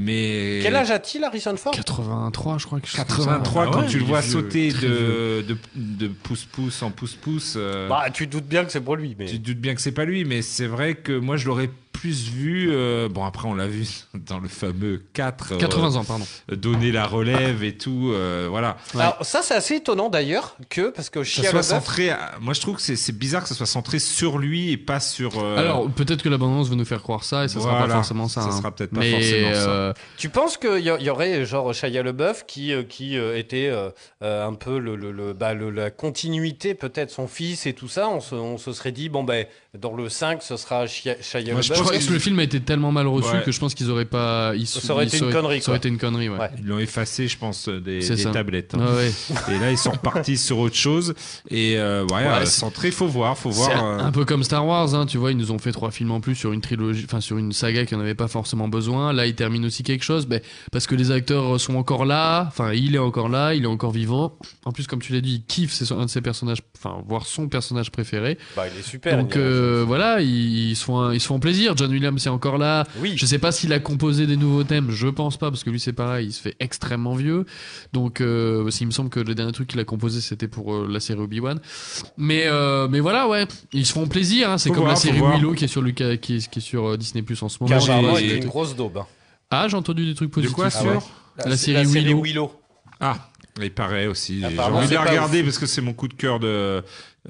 Mais Quel âge a-t-il Harrison Ford? 83, je crois que 83 Ah quand ouais, tu le vois vieux, sauter de, de, de pouce-pouce en pouce-pouce. euh, Bah tu te doutes bien que c'est pour lui, mais. Tu te doutes bien que c'est pas lui, mais c'est vrai que moi je l'aurais plus vu. euh, bon, après, on l'a vu [LAUGHS] dans le fameux 4. 80 ans, pardon. Donner la relève et tout. euh, voilà. Alors ça c'est assez étonnant d'ailleurs que parce que Ça Shia soit centré. à- Moi, je trouve que c'est- c'est bizarre que ça soit centré sur lui et pas sur. euh, Alors, peut-être que l'abondance veut nous faire croire ça et ça sera Voilà. pas forcément ça. Ça hein. sera peut-être pas Mais, forcément ça. euh, Tu penses qu'il y, y aurait genre Shia LeBeouf qui, euh, qui euh, était euh, euh, un peu le, le- le- bah, le- la continuité peut-être son fils et tout ça? On se, on se serait dit bon ben dans le 5 ce sera Shia, Shia Moi, je LaBeouf. Crois que le film a été tellement mal reçu Ouais. que je pense qu'ils auraient pas. Ils, Ça aurait ils été une auraient- connerie, Ça aurait quoi. été une connerie, ouais. Ouais. Ils l'ont effacé, je pense, des, tablettes. hein. Ah ouais. Et là, ils sont repartis [LAUGHS] sur autre chose. Et euh, ouais, Ouais, euh, c'est- centré, faut voir, faut voir. un, euh, un peu comme Star Wars, hein, tu vois, ils nous ont fait trois films en plus sur une trilogie, enfin sur une saga qui en avait pas forcément besoin. Là, ils terminent aussi quelque chose, ben, parce que les acteurs sont encore là, enfin, il est encore là, il est encore vivant. En plus, comme tu l'as dit, il kiffe, c'est un de ses personnages, enfin, voire son personnage préféré. Bah, il est super. Donc euh, voilà, ils, ils se font un, ils se font plaisir. John Williams est encore là. Oui. Je sais pas s'il a composé des nouveaux thèmes, je pense pas parce que lui c'est pareil, il se fait extrêmement vieux. Donc euh, il me semble que le dernier truc qu'il a composé c'était pour euh, la série Obi-Wan. Mais euh, mais voilà ouais, ils se font plaisir. hein. C'est comme voir, la série. Willow qui est sur Lucas, qui est, qui est sur euh, Disney Plus en ce moment. Car apparemment, j'ai- il est une grosse daube. hein. Ah j'ai entendu des trucs De positifs. quoi ouais. sur La série Willow. Ah, il paraît aussi. J'ai envie de regarder parce que c'est mon coup de cœur de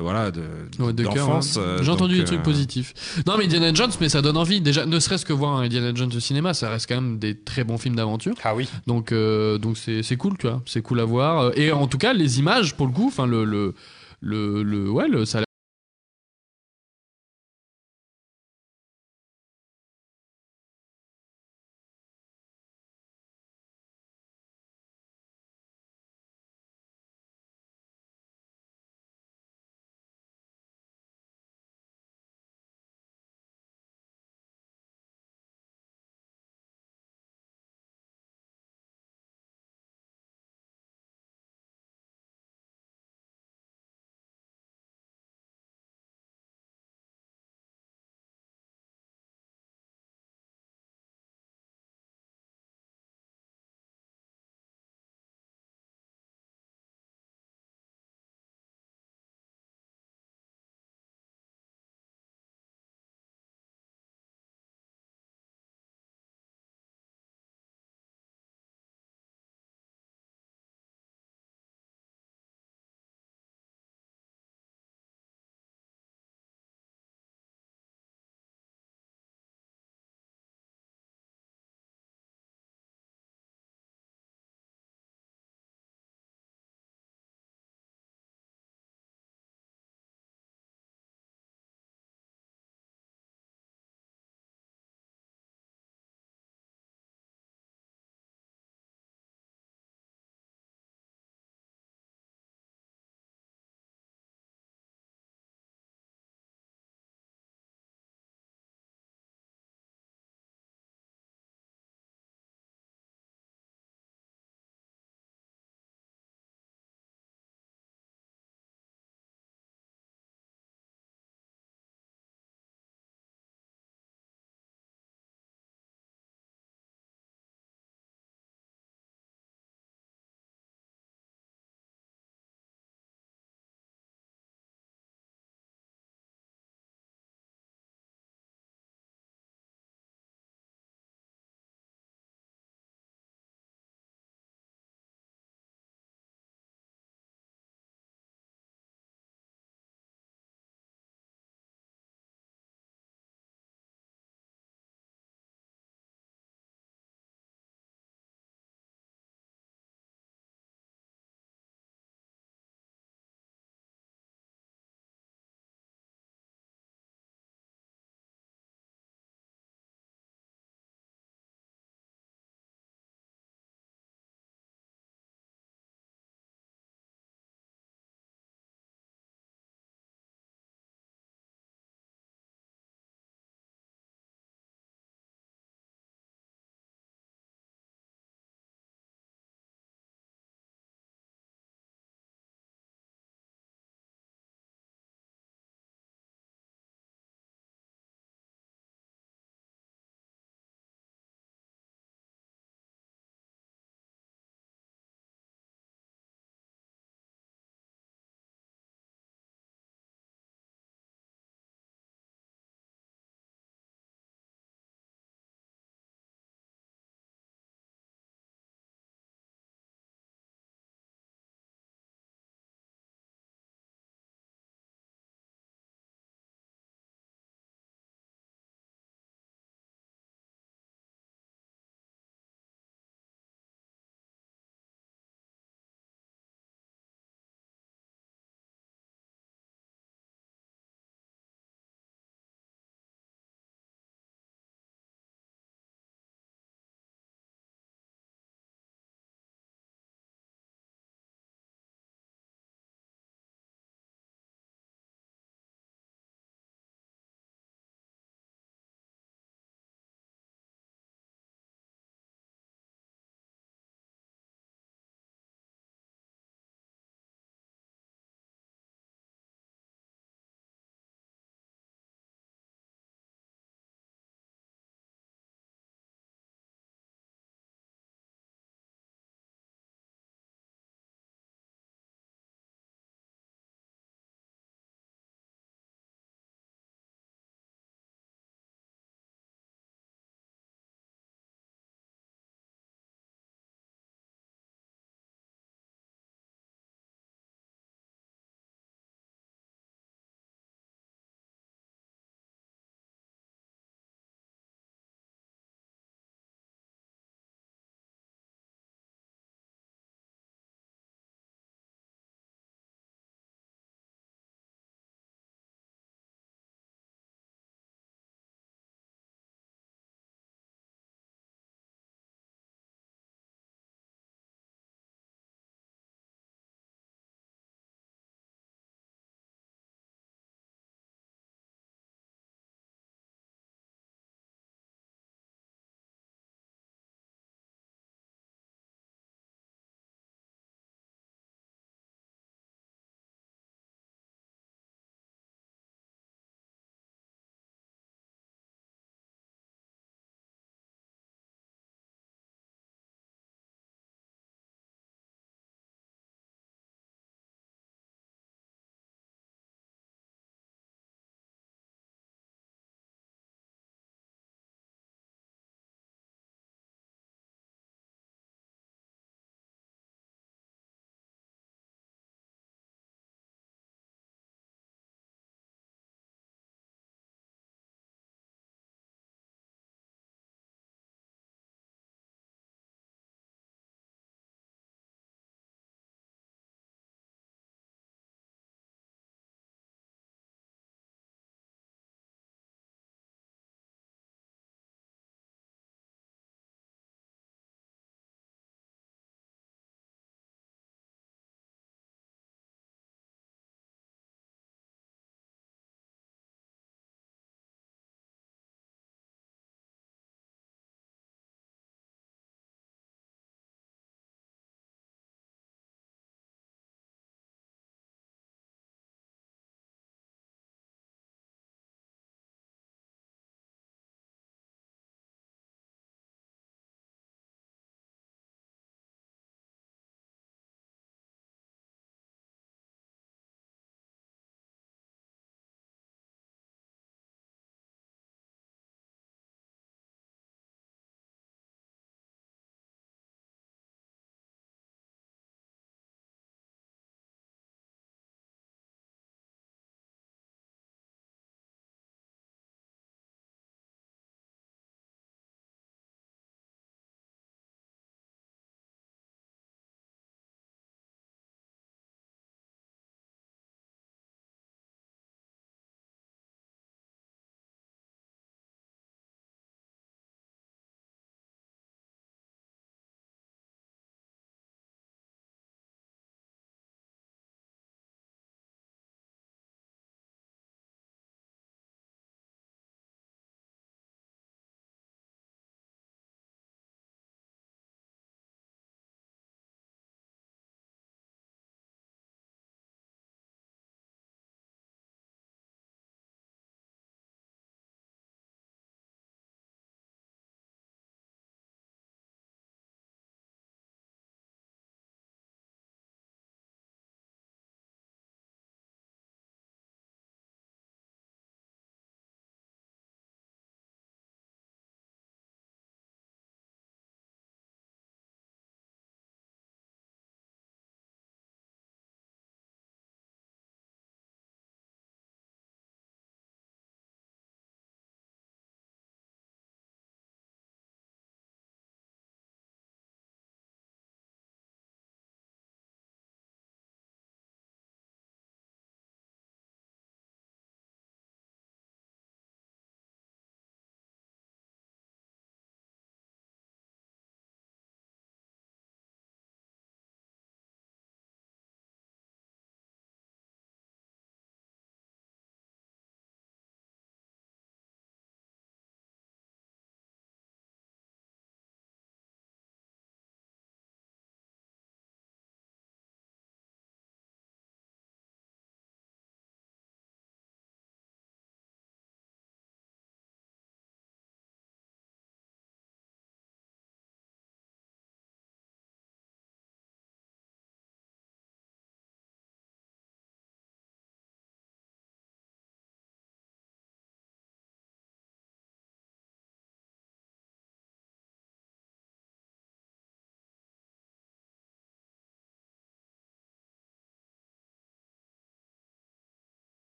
voilà de Ouais, de d'enfance. hein. euh, J'ai entendu des trucs euh, positifs. Non, mais Indiana Jones, mais ça donne envie. Déjà, ne serait-ce que voir un Indiana Jones au cinéma, ça reste quand même des très bons films d'aventure. Ah oui. Donc, euh, donc c'est c'est cool, tu vois. C'est cool à voir. Euh, Et en tout cas, les images, pour le coup, enfin le le le, le- ouais, le, ça a